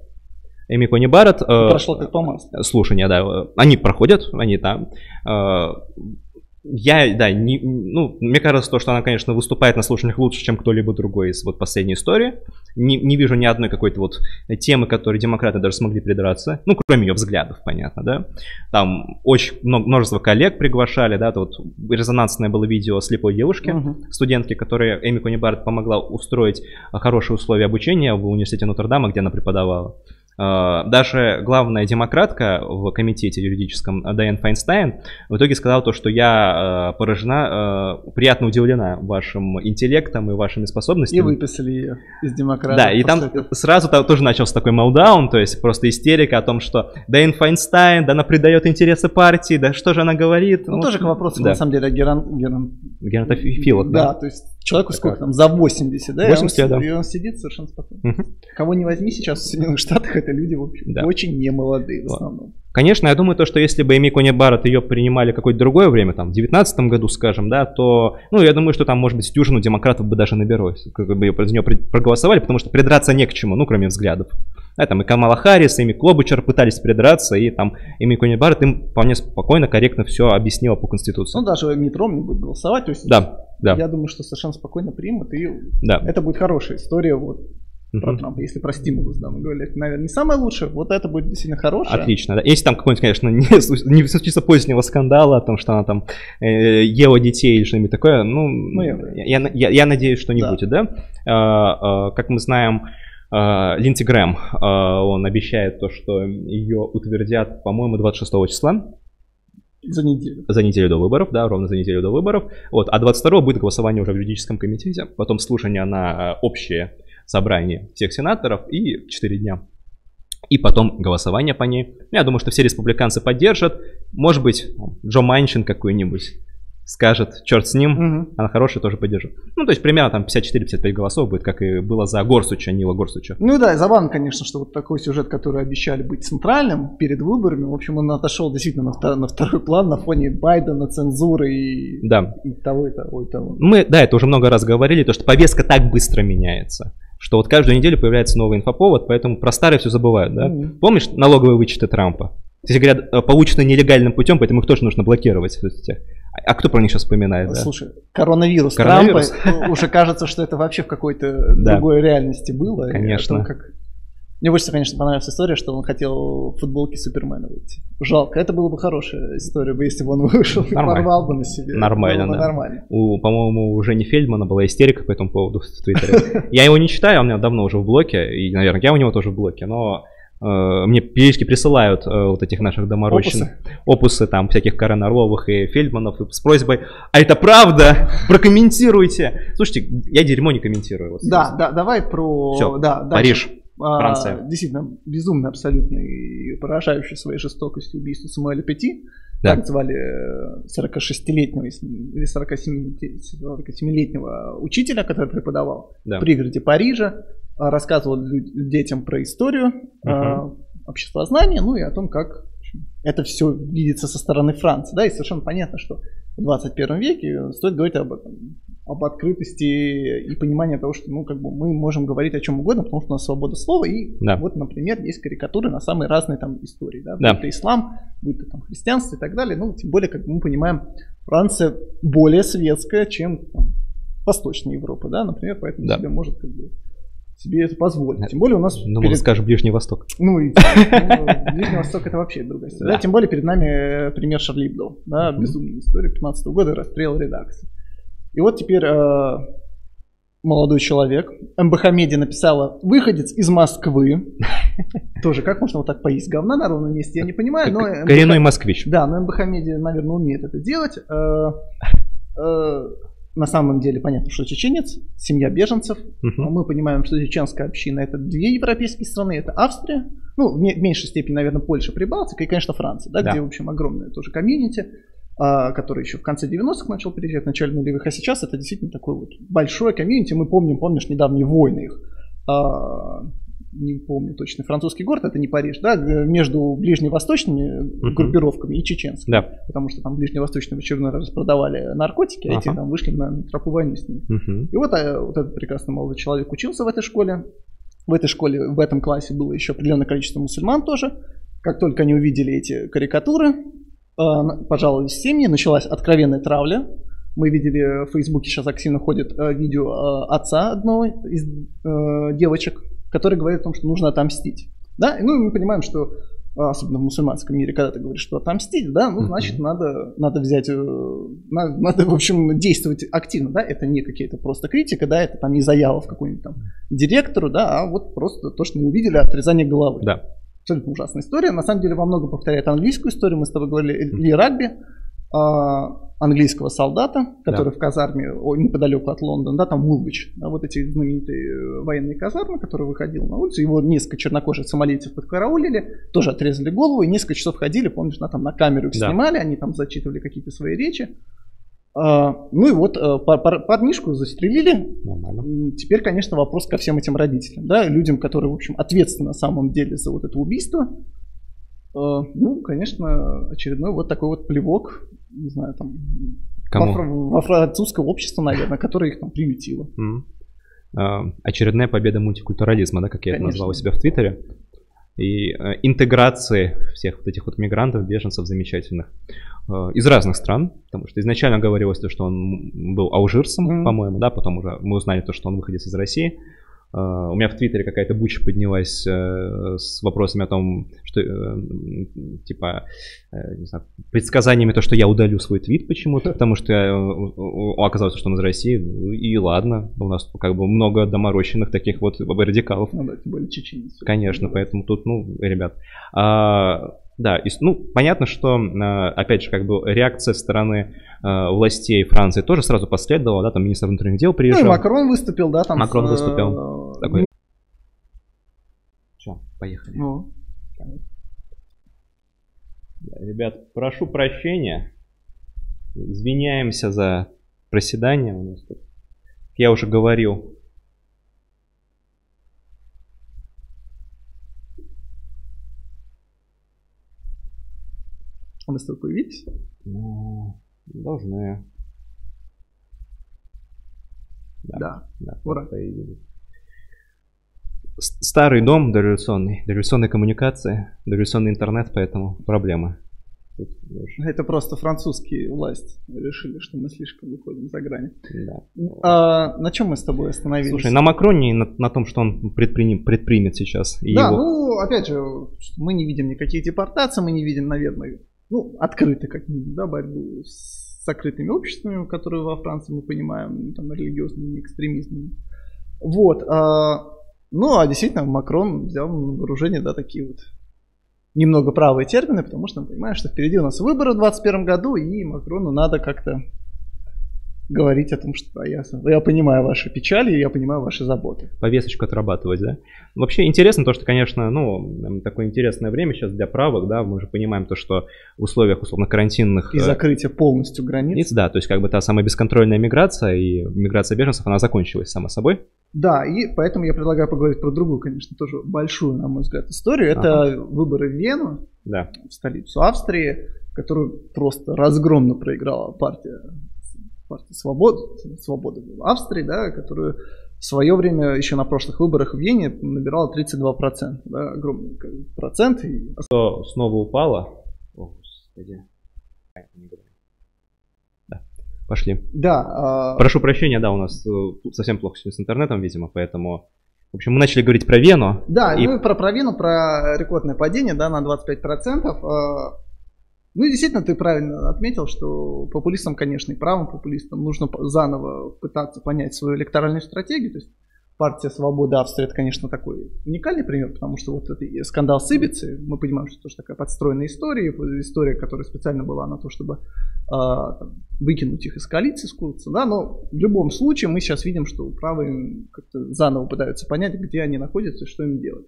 Эми Кони Барретт... Э, Прошло как по маслу. Слушания, да. Они проходят, они там. Э, я, да, не, ну, мне кажется, то, что она, конечно, выступает на слушаниях лучше, чем кто-либо другой из вот последней истории. Не, не вижу ни одной какой-то вот темы, которой демократы даже смогли придраться. Ну, кроме ее взглядов, понятно, да. Там очень много, множество коллег приглашали, да, то вот резонансное было видео слепой девушки, uh-huh. студентки, которой Эми Кони Барретт помогла устроить хорошие условия обучения в университете Нотр-Дама, где она преподавала. Э, даже главная демократка в комитете юридическом Дайан Файнстайн в итоге сказала то, что я э, поражена, э, приятно удивлена вашим интеллектом и вашими способностями. И выписали ее из демократии. Да, и там сразу тоже начался такой молдаун, то есть просто истерика о том, что Дайан Файнстайн, да она придает интересы партии, да что же она говорит. Ну, ну тоже к вопросу, да. на самом деле, Геран... Геран... Геронтофилов, да? Да, то есть человеку сколько там, за 80, да? 80 и он, да. И он сидит совершенно спокойно. Угу. Кого не возьми сейчас в Соединенных Штатах, это люди, в общем, да. очень немолодые в основном. Конечно, я думаю, то, что если бы Эми Кони Барретт ее принимали какое-то другое время, там, в 19 году, скажем, да, то, ну, я думаю, что там, может быть, дюжину демократов бы даже наберось, как бы ее за нее проголосовали, потому что придраться не к чему, ну, кроме взглядов. Да, там и Камала Харрис, и Эми Клобучер пытались придраться, и там Эми Кони Барретт им вполне спокойно, корректно все объяснила по Конституции. Ну, даже метро не будет голосовать, то есть да, да. я думаю, что совершенно спокойно примут, и да. это будет хорошая история, вот, про Трампа, если про стимулус, да, мы говорили, это, наверное, не самое лучшее, вот это будет действительно хорошее. Отлично, да. Если там какой-нибудь, конечно, не, не случится позднего скандала о том, что она там э, ела детей или что-нибудь такое, ну, ну я, я, я, я надеюсь, что не да. будет, да. А, а, как мы знаем, а, Линдси Грэм, а, он обещает то, что ее утвердят, по-моему, 26 числа. За неделю. За неделю до выборов, да, ровно за неделю до выборов. Вот, а 22 будет голосование уже в юридическом комитете, потом слушание на общее собрание всех сенаторов и 4 дня. И потом голосование по ней. Я думаю, что все республиканцы поддержат. Может быть, Джо Манчин какой-нибудь скажет, черт с ним, угу. она хорошая, тоже поддержит. Ну, то есть примерно там 54-55 голосов будет, как и было за Горсуча, Нила Горсуча. Ну да, забавно, конечно, что вот такой сюжет, который обещали быть центральным перед выборами, в общем, он отошел действительно на, втор- на второй план на фоне Байдена, цензуры и, да. и того, и того, и того. Мы, да, это уже много раз говорили, то, что повестка так быстро меняется что вот каждую неделю появляется новый инфоповод, поэтому про старые все забывают, да? Mm-hmm. Помнишь налоговые вычеты Трампа? Кстати говоря, получены нелегальным путем, поэтому их тоже нужно блокировать в соцсетях. А кто про них сейчас вспоминает? Да? Слушай, коронавирус, Коронавирус? Трампа, уже кажется, что это вообще в какой-то Да. другой реальности было. И Конечно. о том, как- Мне больше, всего, конечно, понравилась история, что он хотел в футболке Супермена выйти. Жалко, это была бы хорошая история, бы, если бы он вышел и Нормально. порвал бы на себе. Нормально, Было бы да. Нормально. У, по-моему, у Жени Фельдмана была истерика по этому поводу в Твиттере. Я его не читаю, он у меня давно уже в блоке, и, наверное, я у него тоже в блоке, но э, мне периодически присылают э, вот этих наших доморощенных опусы, там, всяких Карен Орловых и Фельдманов и с просьбой, а это правда? Прокомментируйте. Слушайте, я дерьмо не комментирую. вот Да, да, давай про... Всё, да, дальше. Париж. А, Франция. Действительно, безумно абсолютно и поражающий своей жестокостью убийство Самуэля Пяти. Да. Так звали э, 46-летнего если- или 47 47-летнего учителя, который преподавал Да. в пригороде Парижа, рассказывал детям про историю, а, Мгм. обществознание, ну и о том, как это все видится со стороны Франции. Да, и совершенно понятно, что в 21 веке стоит говорить об этом, об открытости и понимании того, что ну, как бы мы можем говорить о чем угодно, потому что у нас свобода слова, и Да. вот, например, есть карикатуры на самые разные там истории, да, Да. будь то ислам, будь то там христианство и так далее, ну, тем более, как мы понимаем, Франция более светская, чем там, Восточная Европа, да, например, поэтому Да. себе может как бы себе это позволить. Тем более у нас Ну, перед- мы скажем Ближний Восток. ну, и, ну, Ближний Восток это вообще другая история. Да. Да, тем более перед нами э, пример Шарли Эбдо, да, безумная история 15 года, расстрел редакции. И вот теперь э, молодой человек, МБХ Медиа написала «Выходец из Москвы». Тоже, как можно вот так поесть говна на ровном месте, я не понимаю, но... Коренной москвич. Да, но МБХ Медиа, наверное, умеет это делать. На самом деле понятно, что чеченец, семья беженцев, Мгм. мы понимаем, что чеченская община это две европейские страны, это Австрия, ну, в меньшей степени, наверное, Польша, Прибалтика и, конечно, Франция, да, Да. где, в общем, огромное тоже комьюнити, а, который еще в конце 90-х начал приезжать, в начале нулевых, а сейчас это действительно такое вот большое комьюнити. Мы помним, помнишь, недавние войны их. А, не помню точно, французский город, это не Париж, да, г- между ближневосточными Мгм. группировками и чеченскими. Да. Потому что там ближневосточные в очередной раз продавали наркотики, а эти Ага. там вышли на тропу войны с ними. Мгм. И вот, э, вот этот прекрасный молодой человек учился в этой школе. В этой школе, в этом классе было еще определенное количество мусульман тоже. Как только они увидели эти карикатуры, э, пожаловались в семьи, началась откровенная травля. Мы видели в Фейсбуке сейчас активно ходит э, видео э, отца одной из э, девочек, который говорит о том, что нужно отомстить. Да? Ну, и мы понимаем, что э, особенно в мусульманском мире, когда ты говоришь, что отомстить, да, ну, значит, надо, надо взять, э, надо, надо, в общем, действовать активно, да, это не какие-то просто критика, да, это там не заява в какую-нибудь там директору, да, а вот просто то, что мы увидели, отрезание головы. Да. Абсолютно ужасная история. На самом деле во многом повторяет английскую историю. Мы с тобой говорили Ли Рагби, а, английского солдата, который в казарме о, неподалеку от Лондона, да, там Улвич, да, вот эти знаменитые э, военные казармы, который выходил на улицу, его несколько чернокожих сомалийцев подкараулили, тоже отрезали голову и несколько часов ходили, помнишь, на, там на камеру их Да. снимали, они там зачитывали какие-то свои речи. А, ну и вот э, пар- пар- парнишку застрелили, Нормально. Теперь, конечно, вопрос ко всем этим родителям, да, людям, которые, в общем, ответственны на самом деле за вот это убийство. Э, Ну, конечно, очередной вот такой вот плевок, не знаю, там, Кому? во, фра- во французское общество, наверное, которое их там приютило. А, Очередная победа мультикультурализма, да, как я это Конечно. назвал у себя в Твиттере. И э, интеграции всех вот этих вот мигрантов, беженцев замечательных из разных стран, потому что изначально говорилось то, что он был алжирцем, Мгм. по-моему, да, потом уже мы узнали то, что он выходец из России. Э, У меня в Твиттере какая-то буча поднялась э, с вопросами о том, что, э, типа, не знаю, предсказаниями то, что я удалю свой твит почему-то, потому что я, оказалось, что он из России, ну и ладно, у нас как бы много доморощенных таких вот радикалов. Ну да, тем более чеченцы. Конечно, поэтому тут, ну, ребят. а, да, и, ну, понятно, что, а, опять же, как бы реакция стороны а, властей Франции тоже сразу последовала, да, там министр внутренних дел Ну и приезжал. Макрон выступил, да, там. Макрон с, э, выступил. Такой. Все, поехали. ну, Ребят, прошу прощения. Извиняемся за проседание у нас тут. Я уже говорил. Мы с тобой появились? Ну, должны. Да. Да, Ура. появились. Старый дом дореволюционный, дореволюционные коммуникации, дореволюционный интернет, поэтому проблемы. Это просто французские власти решили, что мы слишком выходим за грани. Да. А, на чем мы с тобой остановились? Слушай, на Макроне и на, на том, что он предприним, предпримет сейчас. Да, его... ну, опять же, мы не видим никаких депортаций, мы не видим, наверное, ну, открыто как минимум, да, борьбу с закрытыми обществами, которые во Франции мы понимаем, там, религиозными экстремизмами. Вот. А, ну, а действительно, Макрон взял на вооружение, да, такие вот немного правые термины, потому что мы понимаем, что впереди у нас выборы в 2021 году, и Макрону надо как-то говорить о том, что я, я понимаю ваши печали, я понимаю ваши заботы. Повесточку отрабатывать, да? Вообще интересно то, что, конечно, ну, такое интересное время сейчас для правых, да, мы же понимаем то, что в условиях, условно, карантинных... И закрытия полностью границ. Да, то есть как бы та самая бесконтрольная миграция и миграция беженцев, она закончилась сама собой. Да, и поэтому я предлагаю поговорить про другую, конечно, тоже большую, на мой взгляд, историю. Это ага. выборы в Вену, да. в столицу Австрии, которую просто разгромно проиграла партия, партия Свободы, Свободы в Австрии, да, которую в свое время еще на прошлых выборах в Вене набирала 32%, да, огромный процент. И... Что снова упало? О, господи. Пошли. Да. Э... Прошу прощения, да, у нас э, совсем плохо сегодня с интернетом, видимо, поэтому... В общем, мы начали говорить про Вену. Да, и... ну и про, про Вену, про рекордное падение, да, на 25%. Ну и действительно, ты правильно отметил, что популистам, конечно, и правым популистам нужно заново пытаться понять свою электоральную стратегию. То есть партия Свобода Австрии это, конечно, такой уникальный пример, потому что вот этот скандал с Ибицей, мы понимаем, что это тоже такая подстроенная история, история, которая специально была на то, чтобы э, выкинуть их из коалиции, скуриться, да, но в любом случае мы сейчас видим, что правые как-то заново пытаются понять, где они находятся и что им делать.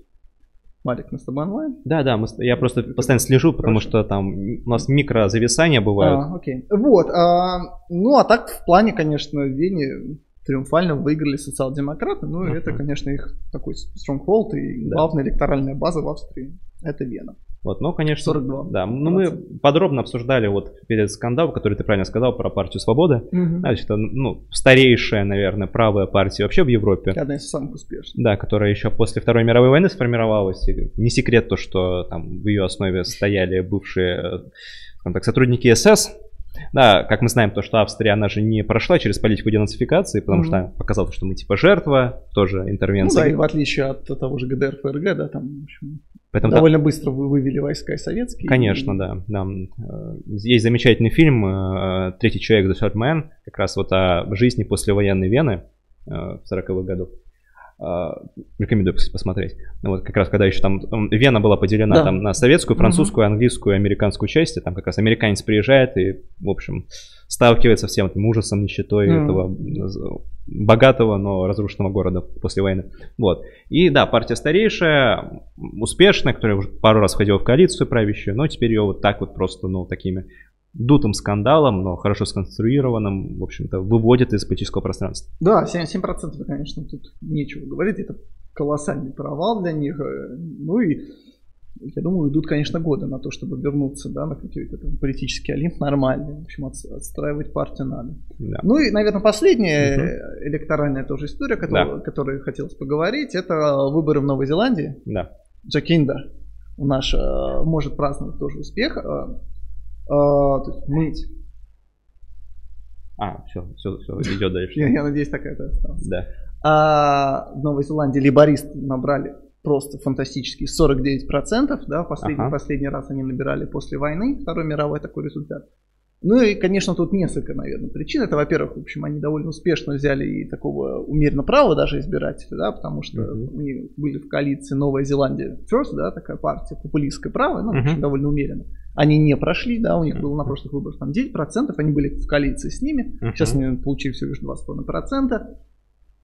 Малик, мы с тобой онлайн? Да, да, мы, я просто постоянно слежу, потому Хорошо. что там у нас микрозависания бывают. А, окей. Вот, а, ну а так в плане, конечно, в Вене триумфально выиграли социал-демократы. Ну, uh-huh. это, конечно, их такой stronghold и да. главная электоральная база в Австрии. Это Вена. Вот, ну, конечно, 42. Да, ну мы подробно обсуждали вот перед скандалом, который ты правильно сказал про партию Свободы. Угу. Значит, это, ну, старейшая, наверное, правая партия вообще в Европе. Одна из самых успешных. Да, которая еще после Второй мировой войны сформировалась. И не секрет то, что там в ее основе стояли бывшие э, так, сотрудники СС, да, как мы знаем, то, что Австрия, она же не прошла через политику денацификации, потому mm-hmm. что показалось, что мы типа жертва, тоже интервенция. Ну да, и в отличие от того же ГДР, ФРГ, да, там, в общем, Поэтому довольно да, быстро вы вывели войска из советские. Конечно, и... да, да. Э, есть замечательный фильм э, «Третий человек, The Third Man», как раз вот о жизни послевоенной Вены э, в 40-х годах. А, рекомендую посмотреть. Ну, вот как раз когда еще там Вена была поделена да. там на советскую, французскую, английскую, американскую части, там как раз американец приезжает и, в общем, сталкивается всем этим ужасом, нищетой mm. этого богатого, но разрушенного города после войны. Вот. И да, партия старейшая, успешная, которая уже пару раз входила в коалицию правящую, но теперь ее вот так вот просто, ну, такими дутым скандалом, но хорошо сконструированным, в общем-то, выводит из политического пространства. Да, 7%, 7% конечно, тут нечего говорить, это колоссальный провал для них. Э, ну и я думаю, идут, конечно, годы на то, чтобы вернуться да, на какой-то там политический олимп нормальный. В общем, отстраивать партию надо. Да. Ну и, наверное, последняя угу. электоральная тоже история, которую, да. которой хотелось поговорить, это выборы в Новой Зеландии. Да. Джакинда наш э, может праздновать тоже успех. А, то есть мыть. А, все, все, все, идет дальше. я, надеюсь, так это осталось. Да. А в Новой Зеландии либористы набрали просто фантастические 49%, да, последний, ага. последний раз они набирали после войны, Второй мировой такой результат. Ну и, конечно, тут несколько, наверное, причин. Это, во-первых, в общем, они довольно успешно взяли и такого умеренно права даже избирателя, да, потому что uh-huh. у них были в коалиции Новая Зеландия First, да, такая партия популистская правая, ну, uh-huh. довольно умеренно. Они не прошли, да, у них было на прошлых выборах там 9%, они были в коалиции с ними, uh-huh. сейчас они получили всего лишь 2,5%.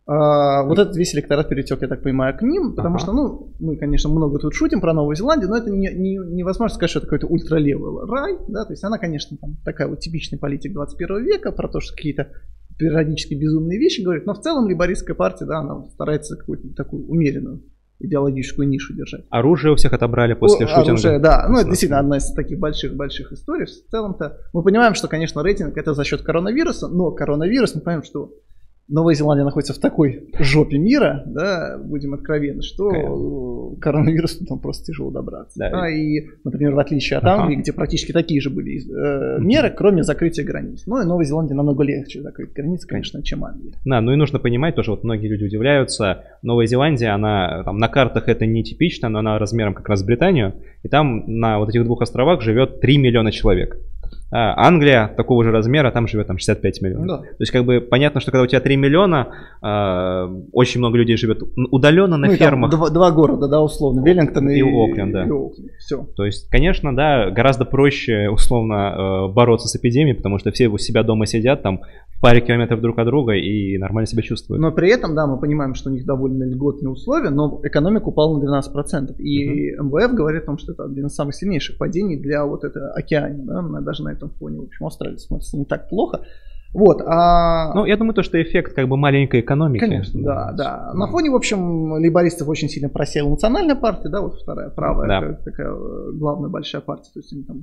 А, вот этот весь электорат перетек, я так понимаю, к ним, потому ага. что, ну, мы, конечно, много тут шутим про Новую Зеландию, но это не, не, невозможно сказать, что это какой-то ультралевый рай, да, то есть она, конечно, там такая вот типичный политик 21 века, про то, что какие-то периодически безумные вещи говорит, но в целом либористская партия, да, она старается какую-то такую умеренную идеологическую нишу держать. Оружие у всех отобрали после О, шутинга. Оружие, да. Ну, это действительно одна из таких больших-больших историй. В целом-то мы понимаем, что, конечно, рейтинг это за счет коронавируса, но коронавирус, мы понимаем, что Новая Зеландия находится в такой жопе мира, да, будем откровенны, что Конечно. к коронавирусу там просто тяжело добраться. Да. Да, и, например, в отличие от. Англии, где практически такие же были э, меры, кроме закрытия границ. Ну и Новая Зеландия намного легче закрыть границы, конечно, чем Англия. Да, ну и нужно понимать тоже, вот многие люди удивляются, Новая Зеландия, она там на картах это не типично, но она размером как раз с Британию, и там на вот этих двух островах живет 3 миллиона человек. А Англия такого же размера, там живет там 65 миллионов. Да. То есть как бы понятно, что когда у тебя 3 миллиона, а, очень много людей живет удаленно на Ну и фермах. два, два города, да, условно, Веллингтон и, И Окленд, да. Все. То есть, конечно, да, гораздо проще условно э, бороться с эпидемией, потому что все у себя дома сидят там в паре километров друг от друга и нормально себя чувствуют. Но при этом, да, мы понимаем, что у них довольно льготные условия, но экономика упала на 12%. И МВФ говорит о том, что это один из самых сильнейших падений для вот этого океана, да, даже на этом фоне. В общем, Австралия смотрится не так плохо. Вот, а... Ну, я думаю, то, что эффект как бы маленькой экономики. Конечно, да, да. На фоне, в общем, лейбористов очень сильно просела национальная партия, да, вот вторая, правая, Да. как такая э, главная большая партия, то есть они там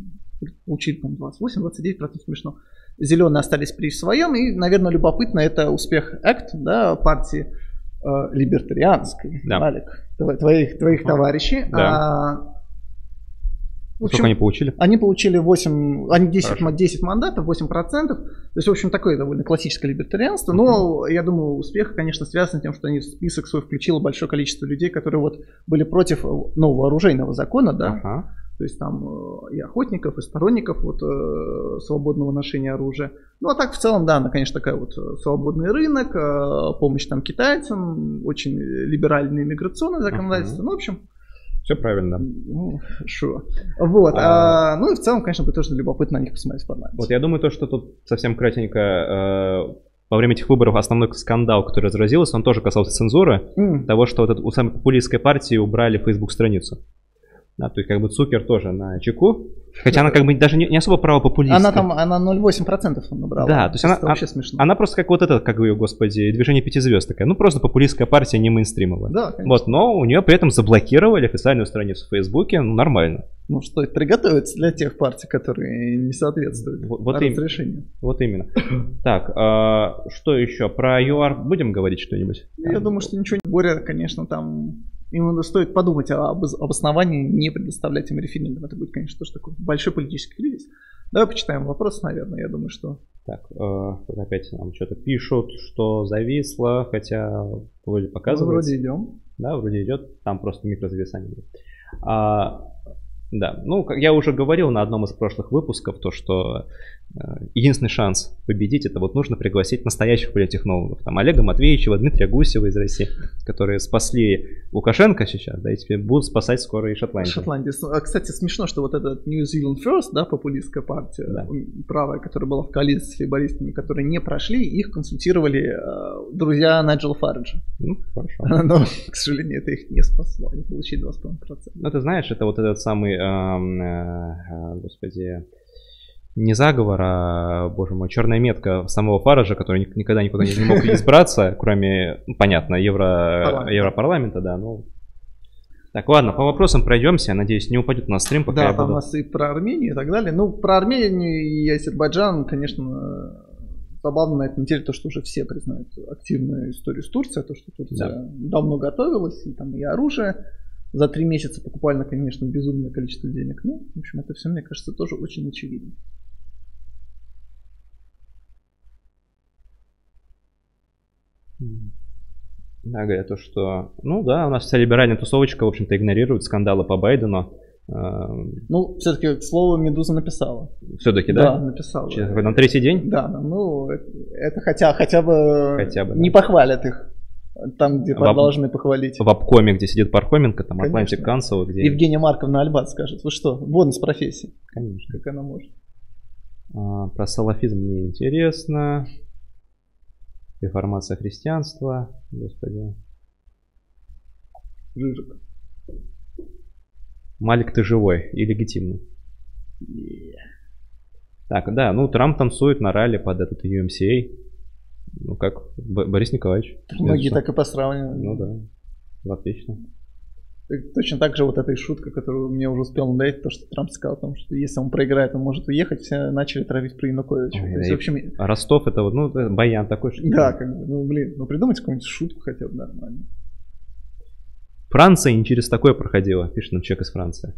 получили, там, 28-29%, смешно. Зеленые остались при своем, и, наверное, любопытно, это успех ACT, да, партии э, либертарианской, Да. Алик, тво- твоих, твоих товарищей. Да. А, в Сколько общем, они получили? они получили 8, они 10, Хорошо. ма- 10 мандатов, 8%. То есть, в общем, такое довольно классическое либертарианство. Но я думаю, успех, конечно, связан с тем, что они в список свой включило большое количество людей, которые вот были против нового оружейного закона, да. Ага. То есть там э, и охотников, и сторонников вот, э, свободного ношения оружия. Ну а так в целом, да, она, конечно, такая вот э, свободный рынок, помощь там китайцам, очень либеральное миграционное законодательство. Ага. Ну, в общем, Все правильно. ну, шо. Вот. А- а, ну и в целом, конечно, будет тоже любопытно на них посмотреть в парламенте. Вот я думаю, то, что тут совсем кратенько э, во время этих выборов основной скандал, который разразился, он тоже касался цензуры, М. того, что вот эту- у самой популистской партии убрали Facebook страницу. Да, то есть как бы Цукер тоже на чеку, хотя она как бы даже не, не особо правопопулистская. Она там, она 0,8% набрала. Да, то есть она- Это вообще смешно. Она просто как вот это, как ее, господи, движение пяти звезд такая. Ну, просто популистская партия, не мейнстримовая. Да, конечно. Вот, но у нее при этом заблокировали официальную страницу в Фейсбуке, ну, нормально. Ну, стоит приготовиться для тех партий, которые не соответствуют Вот- вот им- разрешению. Вот именно. Так, а, что еще? Про ЮАР будем говорить что-нибудь? Я думаю, что ничего не Боря, конечно, там Именно стоит подумать об обосновании не предоставлять им референдум. Это будет, конечно, тоже такой большой политический кризис. Давай почитаем вопрос, наверное. Я думаю, что... Так, э, тут опять нам что-то пишут, что зависло, хотя вроде Ну, показывается. вроде идем. Да, вроде идет, там просто микрозависание. А, да, ну, как я уже говорил на одном из прошлых выпусков, то, что единственный шанс победить, это вот нужно пригласить настоящих политтехнологов. Там Олега Матвеевича, Дмитрия Гусева из России, которые спасли Лукашенко сейчас, да, и теперь будут спасать скоро и Шотландию. Шотландия. А, Кстати, смешно, что вот этот New Zealand First, да, популистская партия, Да. правая, которая была в коалиции с лейбористами, которые не прошли, их консультировали э, друзья Найджела Фарриджа. Ну, хорошо. Но, к сожалению, это их не спасло. Они получили 2,5%. Ну, ты знаешь, это вот этот самый, э, э, господи, не заговор, а, боже мой, черная метка самого Фаража, который ник- никогда никуда не, мог избраться, кроме, ну, понятно, Евро, Парламент. Европарламента, да, ну. Так, ладно, по вопросам пройдемся, надеюсь, не упадет на стрим, пока Да, я там у буду... нас и про Армению и так далее. Ну, про Армению и Азербайджан, конечно, забавно на этой неделе то, что уже все признают активную историю с Турцией, то, что Турция давно готовилась, и там и оружие за три месяца покупали, конечно, безумное количество денег. Ну, в общем, это все, мне кажется, тоже очень очевидно. Да, говорят то, что... Ну да, у нас вся либеральная тусовочка, в общем-то, игнорирует скандалы по Байдену. Ну, все-таки слово Медуза написала. Все-таки, да? написала. Через На третий день? Да, да, ну, это, хотя, хотя бы, Хотя бы, не да. похвалят их там, где В- должны похвалить. В обкоме, где сидит Пархоменко, там Конечно. Atlantic Council, где... Евгения Марковна Альбат скажет, вы что, вон из профессии, Конечно. как она может. А, Про салафизм мне интересно. Реформация христианства. Господи. Жижик. Малик, ты живой и легитимный. Так, да, ну Трамп танцует на ралли под этот UMCA. Ну как, Борис Николаевич. Многие так и посравнивают. Ну да, отлично. Точно так же вот эта шутка, которую мне уже успел надоесть, то, что Трамп сказал о том, что если он проиграет, он может уехать, все начали травить про Януковича. Ой, То есть, в общем, Ростов это вот, ну, это баян такой, что... да, как бы, ну блин, ну придумайте какую-нибудь шутку хотя бы нормально. Франция не через такое проходила, пишет нам человек из Франции.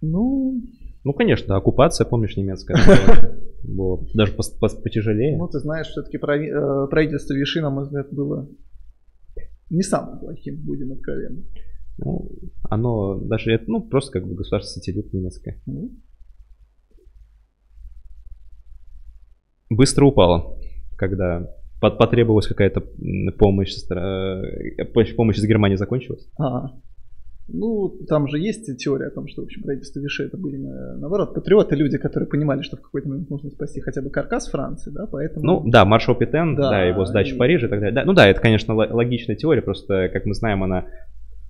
Ну, Ну, конечно, оккупация, помнишь, немецкая. Было даже потяжелее. ну ты знаешь, все-таки правительство Виши, на мой взгляд, было не самым плохим, будем откровенны. Ну, оно даже, это, ну, просто как бы государство-сателлит немецкое. Ну, Быстро упало, когда потребовалась какая-то помощь, э, помощь помощь из Германии закончилась. А, ну, там же есть теория о том, что, в общем, правительство Виши это были, э, наоборот, патриоты, люди, которые понимали, что в какой-то момент нужно спасти хотя бы каркас Франции, да, поэтому... Ну, да, маршал Петен, да, Да, его сдача и- в Париже и так далее. Да, ну да, это, конечно, ло- логичная теория, просто, как мы знаем, она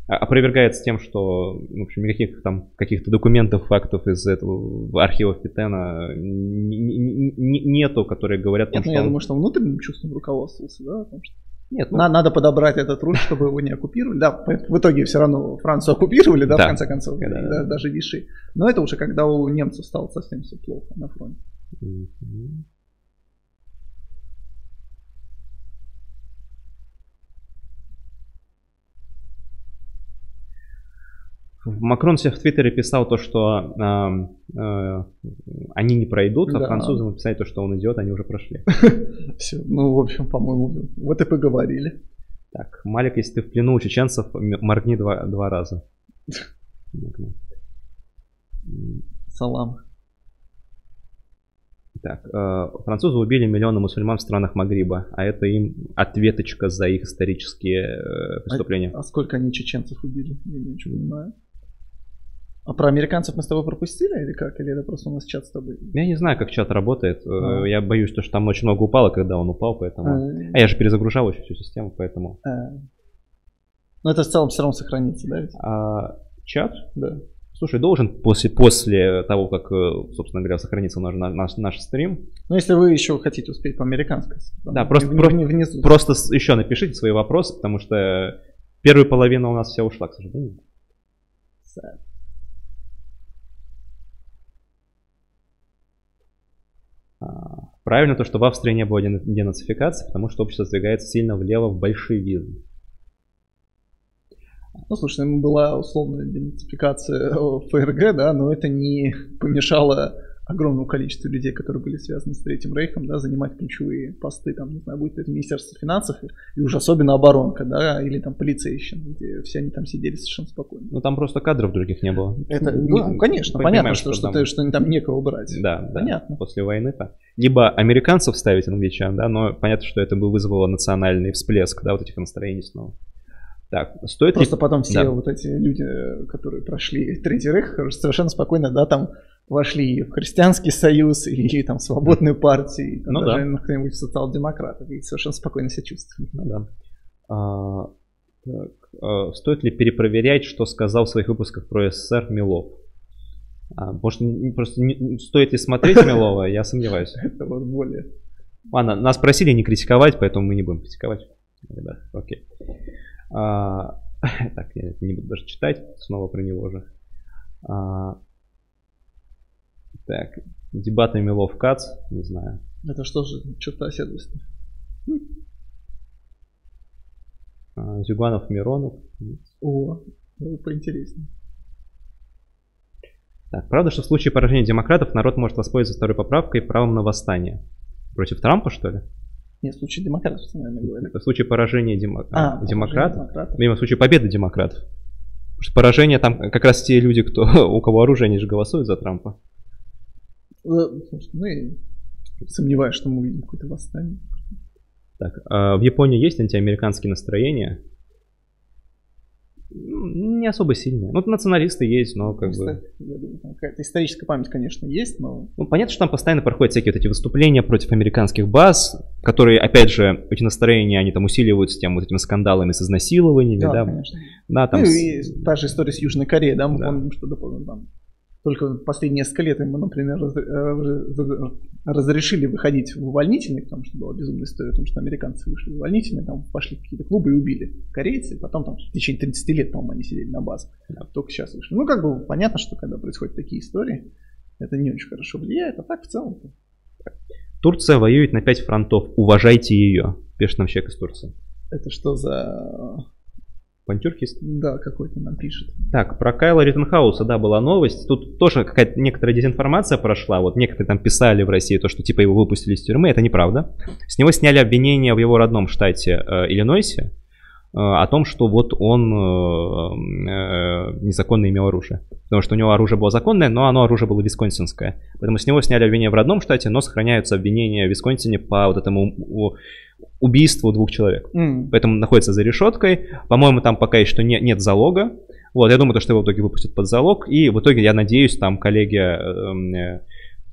а- опровергается тем, что, в общем, никаких там каких-то документов, фактов из этого архивов Петена нету, которые говорят о том, Нет, ну, что я он- думаю, что он внутренним чувством руководствовался, да, о том, что Нет, ну, на- надо подобрать этот руль, чтобы его не оккупировали. Да, в итоге все равно Францию оккупировали, да, Да. в конце концов, Да, да, да, да. даже Виши. Но это уже когда у немцев стало совсем все плохо на фронте. Мгм. Макрон себе в Твиттере писал то, что ам, э, они не пройдут, а Да. французы написали то, что он идет, они уже прошли. Все, ну, в общем, по-моему, вот и поговорили. Так, Малик, если ты в плену у чеченцев, моргни два, два раза. Салам. Так, э, французы убили миллионы мусульман в странах Магриба, а это им ответочка за их исторические э, преступления. А сколько они чеченцев убили? Я ничего не понимаю. А про американцев мы с тобой пропустили или как? Или это просто у нас чат с тобой? Я не знаю, как чат работает. А. Я боюсь, то, что там очень много упало, когда он упал, поэтому... А, А я же перезагружал еще всю систему, поэтому... а. Но это в целом все равно сохранится, да? ведь? А чат, Да. слушай, должен после, после того, как, э, собственно говоря, сохранится наш, наш, наш стрим, Ну, если вы еще хотите успеть по американской. Да, просто- вни- просто- вни- внизу. просто еще напишите свои вопросы, потому что первая половина у нас вся ушла, к сожалению. А, Правильно то, что в Австрии не было дена- денацификации, потому что общество сдвигается сильно влево в большевизм. Ну, слушай, ну, была условная идентификация э, ФРГ, да, но это не помешало огромному количеству людей, которые были связаны с Третьим Рейхом, да, занимать ключевые посты, там, не знаю, будет это Министерство финансов и уж особенно оборонка, да, или там полицейщина, где все они там сидели совершенно спокойно. Ну там просто кадров других не было. Это, Не- ну, конечно, понятно, что, что, там- ты- что там некого брать. Да, да. Понятно. После войны-то. Либо американцев ставить англичан, да, но понятно, что это бы вызвало национальный всплеск, да, вот этих настроений снова. Так, стоит Просто ли... потом все Да. вот эти люди, которые прошли Третий Рейх, совершенно спокойно, да, там вошли в Христианский Союз, и там в Свободную партию, и там Ну даже да. на кто-нибудь социал-демократов, и совершенно спокойно себя чувствуют. Ну да. А, так, а, стоит ли перепроверять, что сказал в своих выпусках про СССР Милов? А, может, просто не- стоит ли смотреть Милова, я сомневаюсь. Это вот более... Ладно, нас просили не критиковать, поэтому мы не будем критиковать. Ребят, окей. А, так, я не буду даже читать, снова про него же. А, так, дебаты Милов Кац, не знаю. Это что же, черта оседлости? А, Зюганов Миронов. О, поинтереснее. Так, правда, что в случае поражения демократов народ может воспользоваться второй поправкой и правом на восстание? Против Трампа, что ли? Нет, в случае демократов, наверное, говорили. Это в случае поражения демо- А, демократов? демократов. Видимо, в случае победы демократов. Потому что поражение там как раз те люди, кто, у кого оружие, они же голосуют за Трампа. Э, Ну, и сомневаюсь, что мы увидим какое-то восстание. Так, а в Японии есть антиамериканские настроения? Не особо сильные. Ну, националисты есть, но как бы... Какая-то историческая память, конечно, есть, но Ну, понятно, что там постоянно проходят всякие вот эти выступления против американских баз, которые, опять же, эти настроения, они там усиливаются тем вот этими скандалами с изнасилованиями, да, да, да, конечно. там ну и та же история с Южной Кореей, да, мы Да. помним, что допустим, там Только последние несколько лет ему, например, э, разрешили выходить в увольнительный, потому что была безумная история о том, что американцы вышли в увольнительный, там пошли какие-то клубы и убили корейцы, потом там в течение 30 лет, по-моему, они сидели на базах, а только сейчас вышли. Ну, как бы понятно, что когда происходят такие истории, это не очень хорошо влияет, а так в целом. Турция воюет на 5 фронтов, уважайте ее, пишет нам человек из Турции. Это что за Пантюркист? Да, какой-то нам пишет. Так, про Кайла Риттенхауса, да, была новость. Тут тоже какая-то некоторая дезинформация прошла. Вот некоторые там писали в России то, что типа его выпустили из тюрьмы. Это неправда. С него сняли обвинение в его родном штате э, Иллинойсе о том, что вот он э, э, незаконно имел оружие. Потому что у него оружие было законное, но оно оружие было висконсинское. Поэтому с него сняли обвинение в родном штате, но сохраняются обвинения в Висконсине по вот этому убийству двух человек. Mm. Поэтому находится за решеткой. По-моему, там пока еще не, нет залога. Вот, я думаю, то, что его в итоге выпустят под залог. И в итоге, я надеюсь, там коллегия э, э,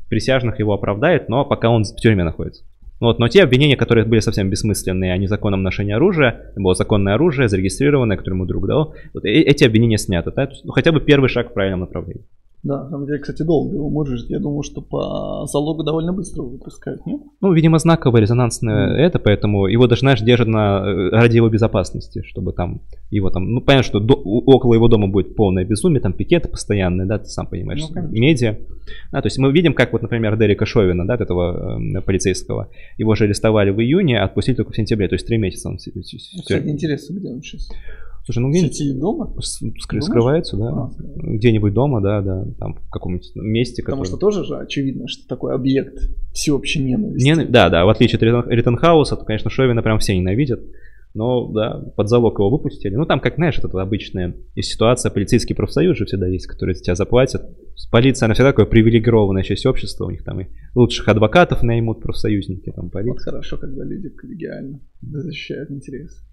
присяжных его оправдает, но пока он в тюрьме находится. Вот, но те обвинения, которые были совсем бессмысленные о незаконном ношении оружия, было законное оружие, зарегистрированное, которое ему друг дал, вот, э, эти обвинения сняты. Да? Ну, хотя бы первый шаг в правильном направлении. Да, на самом деле, кстати, долго его может Я думаю, что по залогу довольно быстро выпускают, нет? Ну, видимо, знаковое резонансное mm. это, поэтому его даже, знаешь, держат на, э, ради его безопасности, чтобы там его там... Ну, понятно, что до, около его дома будет полное безумие, там пикеты постоянные, да, ты сам понимаешь, ну, медиа. Да, то есть мы видим, как вот, например, Дерека Шовина, да, этого э, полицейского, его же арестовали в июне, а отпустили только в сентябре, то есть три месяца он... Кстати, интересно, где он сейчас? Слушай, ну где-нибудь дома? Скры- скрывается, да. А, где-нибудь дома, да, да, там в каком-нибудь месте. Потому который... что тоже же очевидно, что такой объект всеобщей ненависти. Нен... Да, да, в отличие от Риттенхауса, то, конечно, Шовина прям все ненавидят. Но, да, под залог его выпустили. Ну, там, как, знаешь, это обычная ситуация, полицейский профсоюз же всегда есть, которые тебя заплатят. Полиция, она всегда такое привилегированная часть общества, у них там и лучших адвокатов наймут профсоюзники, там, полиция. Вот хорошо, когда люди коллегиально защищают интересы.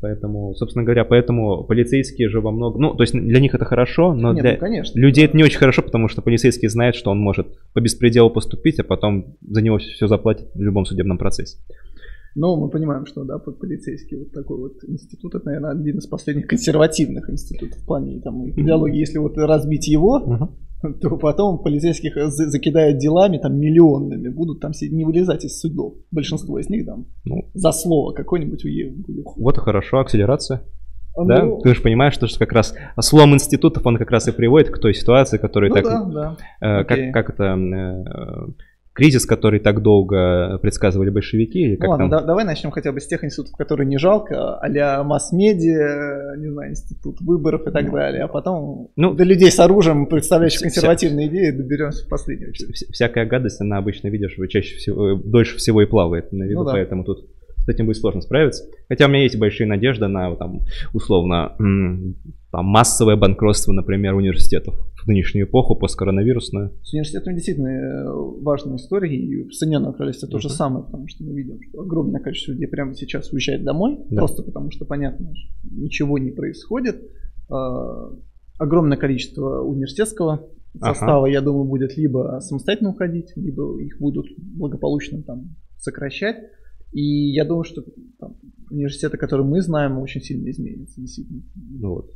Поэтому, собственно говоря, поэтому полицейские же во многом... Ну, то есть для них это хорошо, но Нет, для ну, конечно, людей это не очень хорошо, потому что полицейский знает, что он может по беспределу поступить, а потом за него все заплатят в любом судебном процессе. Но мы понимаем, что да, полицейский вот такой вот институт, это, наверное, один из последних консервативных институтов в плане там, идеологии. Если вот разбить его, uh-huh то потом полицейских закидают делами там миллионными, будут там не вылезать из судов. Большинство из них там ну, за слово какой-нибудь будет. Вот и хорошо, акселерация. А, да? Ну, Ты же понимаешь, что как раз слом институтов, он как раз и приводит к той ситуации, которая ну, так... Да, да. Э, как, как это... Э, кризис, который так долго предсказывали большевики? Или как ну, ладно, там? Да, давай начнем хотя бы с тех институтов, которые не жалко, а-ля масс-медиа, не знаю, институт выборов и так ну, далее, а потом ну, до людей с оружием, представляющих консервативные вся, идеи, доберемся в последнюю очередь. Всякая гадость, она обычно, видишь, чаще всего, э, дольше всего и плавает на виду, ну, да. поэтому тут с этим будет сложно справиться. Хотя у меня есть большие надежды на, там, условно, там, массовое банкротство, например, университетов в нынешнюю эпоху, посткоронавирусную. С университетом действительно э, важная история, и в Соединенном Королевстве uh-huh. то же самое, потому что мы видим, что огромное количество людей прямо сейчас уезжает домой, да. просто потому что, понятно, ничего не происходит. А, огромное количество университетского состава, ага. я думаю, будет либо самостоятельно уходить, либо их будут благополучно там сокращать. И я думаю, что там, университеты, которые мы знаем, очень сильно изменятся, действительно. Ну вот.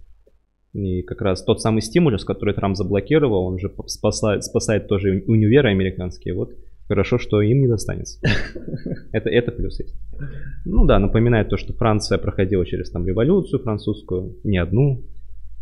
И как раз тот самый стимулус, который Трамп заблокировал, он же спасает, спасает тоже универы американские. Вот хорошо, что им не достанется. Это, это плюс есть. Ну да, напоминает то, что Франция проходила через там революцию французскую, не одну,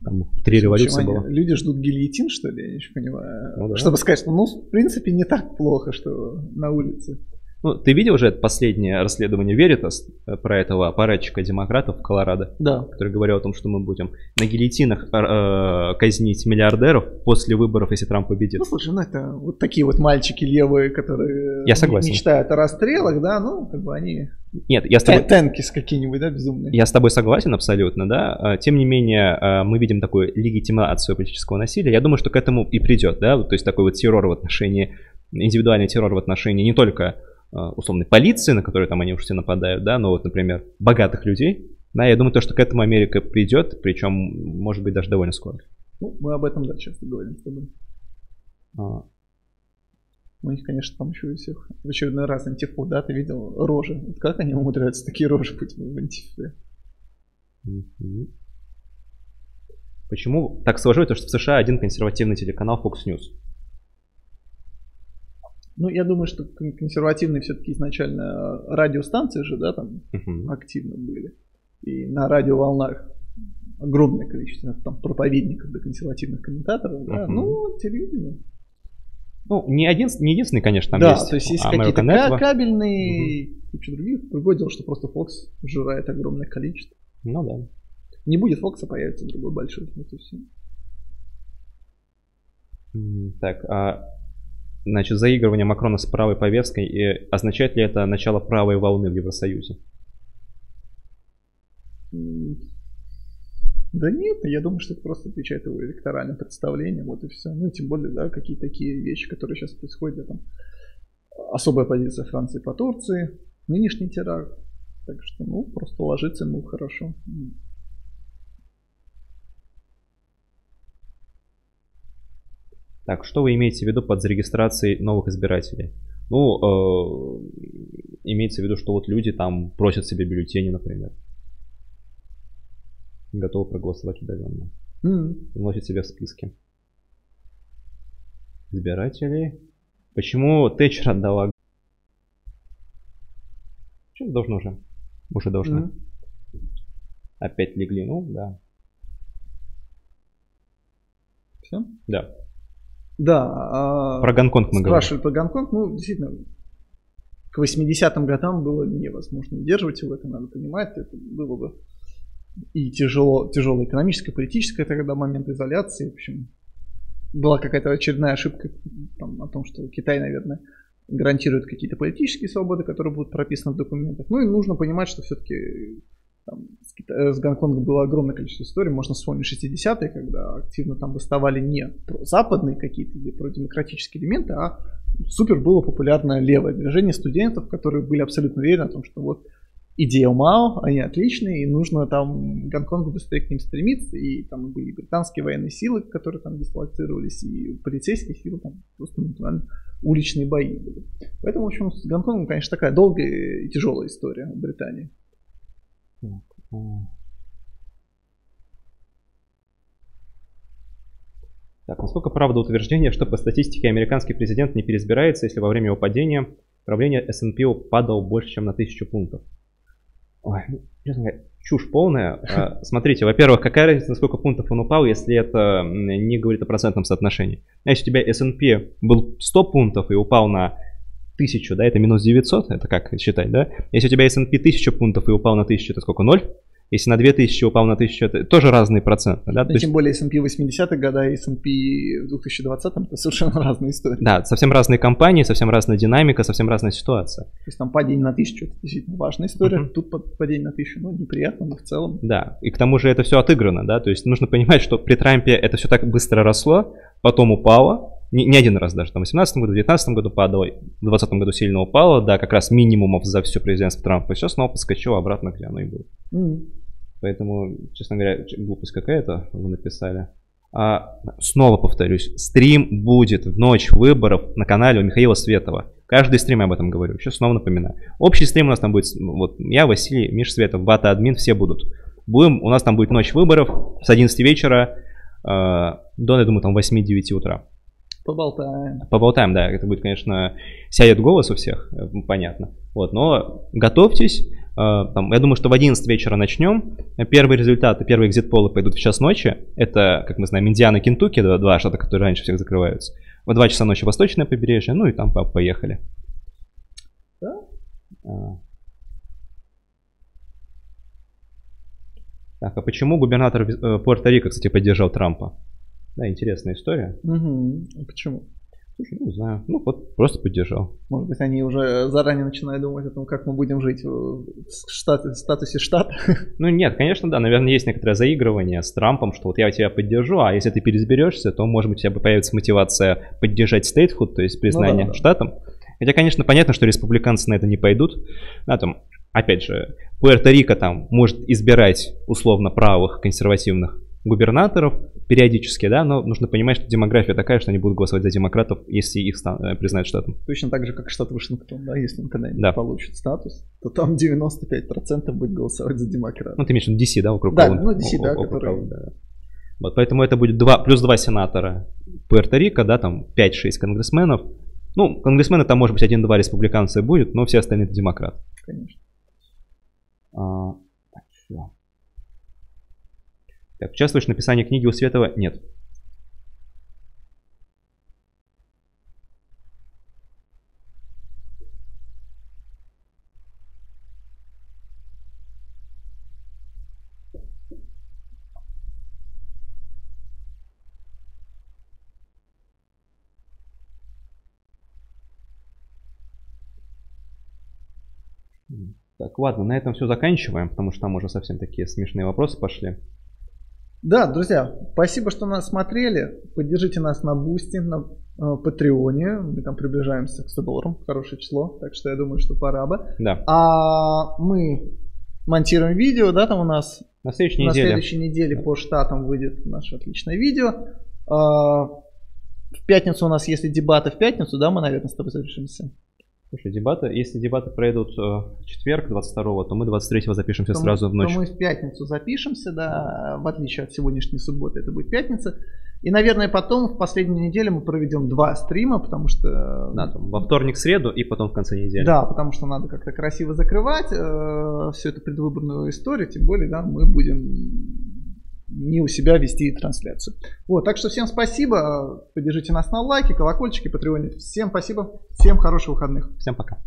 там три революции было. Люди ждут гильотин, что ли, я не понимаю. Ну, да. Чтобы сказать, что, ну, в принципе, не так плохо, что на улице. Ну, ты видел уже это последнее расследование Веритас э, про этого аппаратчика демократов в Колорадо? Да. Который говорил о том, что мы будем на гильотинах э, казнить миллиардеров после выборов, если Трамп победит. Ну, слушай, ну это вот такие вот мальчики левые, которые Я согласен. мечтают о расстрелах, да, ну, как бы они... Нет, я с тобой... Тенкис какие-нибудь, да, безумные. Я с тобой согласен абсолютно, да. А, тем не менее, мы видим такую легитимацию политического насилия. Я думаю, что к этому и придет, да, то есть такой вот террор в отношении, индивидуальный террор в отношении не только Э, условной полиции, на которую там они уж все нападают, да, но вот, например, богатых людей, да, я думаю, то, что к этому Америка придет, причем, может быть, даже довольно скоро. Ну, мы об этом, да, часто говорим с тобой. А. У них, конечно, там еще у всех в очередной раз антифу, да, ты видел рожи. Вот как они умудряются такие рожи быть в антифе? Почему так сложилось, что в США один консервативный телеканал Fox News? Ну, я думаю, что консервативные все-таки изначально радиостанции же, да, там uh-huh. активно были. И на радиоволнах огромное количество там проповедников до консервативных комментаторов, да, uh-huh. ну, телевидение. Ну, не, один, не единственный, конечно, там да, есть. то есть есть какие-то Network. кабельные, uh-huh. куча других. Другое дело, что просто Fox жирает огромное количество. Ну да. Не будет Фокса, появится другой большой. Это все. Так, а значит, заигрывание Макрона с правой повесткой, и означает ли это начало правой волны в Евросоюзе? Да нет, я думаю, что это просто отвечает его электоральным представлениям, вот и все. Ну, тем более, да, какие такие вещи, которые сейчас происходят, там, особая позиция Франции по Турции, нынешний теракт. Так что, ну, просто ложится ему хорошо. Так, что вы имеете в виду под зарегистрацией новых избирателей? Ну, э, имеется в виду, что вот люди там просят себе бюллетени, например. Готовы проголосовать удаленно. Mm-hmm. Вносят себя в списки. Избирателей. Почему Тэтчер отдала? Что должно уже? Уже должно. Mm-hmm. Опять легли, ну да. Все? Да. Да. А про Гонконг мы говорили. Спрашивали про Гонконг. Ну, действительно, к 80-м годам было невозможно удерживать его, это надо понимать. Это было бы и тяжело, тяжелая экономическая, политическая тогда момент изоляции. В общем, была какая-то очередная ошибка там, о том, что Китай, наверное, гарантирует какие-то политические свободы, которые будут прописаны в документах. Ну и нужно понимать, что все-таки там, с, Кита... с Гонконгом было огромное количество историй. Можно вспомнить 60-е, когда активно там выставали не про западные какие-то или про демократические элементы, а супер было популярное левое движение студентов, которые были абсолютно уверены о том, что вот идея Мао, они отличные, и нужно там Гонконгу быстрее к ним стремиться, и там были британские военные силы, которые там дислоцировались, и полицейские силы, там просто натурально уличные бои были. Поэтому, в общем, с Гонконгом, конечно, такая долгая и тяжелая история в Британии. Так, насколько правда утверждение, что по статистике американский президент не переизбирается, если во время его падения правление S&P падал больше, чем на тысячу пунктов? Ой, ну, честно говоря, чушь полная. А, смотрите, во-первых, какая разница, на сколько пунктов он упал, если это не говорит о процентном соотношении. А если у тебя S&P был 100 пунктов и упал на 1000, да, это минус 900, это как считать, да? Если у тебя S&P 1000 пунктов и упал на 1000, это сколько, 0? Если на 2000 упал на 1000, это тоже разные проценты. Да? Да, тем более S&P 80-х года и S&P в 2020-м это совершенно разные истории. Да, совсем разные компании, совсем разная динамика, совсем разная ситуация. То есть там падение на 1000 это действительно важная история, uh-huh. тут падение на 1000, ну неприятно, но в целом. Да, и к тому же это все отыграно, да, то есть нужно понимать, что при Трампе это все так быстро росло, потом упало, не, не один раз даже, там в 2018 году, в 2019 году падало, в 2020 году сильно упало, да, как раз минимумов за все президентство Трампа, и сейчас снова подскочило обратно, где оно и было. Mm. Поэтому, честно говоря, глупость какая-то вы написали. А, снова повторюсь, стрим будет в ночь выборов на канале у Михаила Светова. Каждый стрим я об этом говорю. Сейчас снова напоминаю. Общий стрим у нас там будет, вот я, Василий, Миш Светов, Бата Админ, все будут. Будем, у нас там будет ночь выборов с 11 вечера э, до, я думаю, там 8-9 утра. Поболтаем. Поболтаем, да. Это будет, конечно, сядет голос у всех, э, понятно. Вот, но готовьтесь. Э, там, я думаю, что в 11 вечера начнем. Первые результаты, первые экзит-полы пойдут в час ночи. Это, как мы знаем, Индиана, Кентукки, два, штата, которые раньше всех закрываются. В 2 часа ночи восточное побережье, ну и там поехали. Да? А. Так, а почему губернатор э, Пуэрто-Рико, кстати, поддержал Трампа? Да, интересная история. Угу. Почему? Слушай, не знаю. Ну, вот просто поддержал. Может быть, они уже заранее начинают думать о том, как мы будем жить в, штат, в статусе штата. Ну, нет, конечно, да. Наверное, есть некоторое заигрывание с Трампом, что вот я тебя поддержу, а если ты переизберешься, то, может быть, у тебя появится мотивация поддержать стейтхуд, то есть признание ну, да, да. штатом. Хотя, конечно, понятно, что республиканцы на это не пойдут. Да, там, опять же, Пуэрто-Рико там может избирать условно правых консервативных губернаторов периодически, да, но нужно понимать, что демография такая, что они будут голосовать за демократов, если их э, признают штатом. Точно так же, как штат Вашингтон, да, если он когда-нибудь да. получит статус, то там 95% будет голосовать за демократов. Ну, ты имеешь в виду DC, да, округ Да, ну DC, да, который... да. Вот, поэтому это будет 2, плюс два сенатора Пуэрто-Рико, да, там 5-6 конгрессменов. Ну, конгрессмены там, может быть, один-два республиканца будет, но все остальные это демократы. Конечно. А. Так, участвуешь в написании книги у Светова? Нет. Так, ладно, на этом все заканчиваем, потому что там уже совсем такие смешные вопросы пошли. Да, друзья, спасибо, что нас смотрели. Поддержите нас на Boosty, на э, Patreon е. Мы там приближаемся к 100 долларам. Хорошее число. Так что я думаю, что пора бы. Да. А мы монтируем видео, да, там у нас На следующей на неделе. следующей неделе по штатам выйдет наше отличное видео. А, в пятницу у нас, если дебаты в пятницу, да, мы, наверное, с тобой завершимся. Слушай, дебаты, если дебаты пройдут э, в четверг 22 то мы 23 запишемся То мы- сразу в ночь. То мы в пятницу запишемся, да, в отличие от сегодняшней субботы, это будет пятница. И, наверное, потом в последнюю неделю мы проведем два стрима, потому что... э, Да, там, во вторник, среду и потом в конце недели. Да, потому что надо как-то красиво закрывать э, всю эту предвыборную историю, тем более, да, мы будем не у себя вести трансляцию. Вот, так что всем спасибо, поддержите нас на лайке, колокольчики, патреоне. Всем спасибо, всем хороших выходных. Всем пока.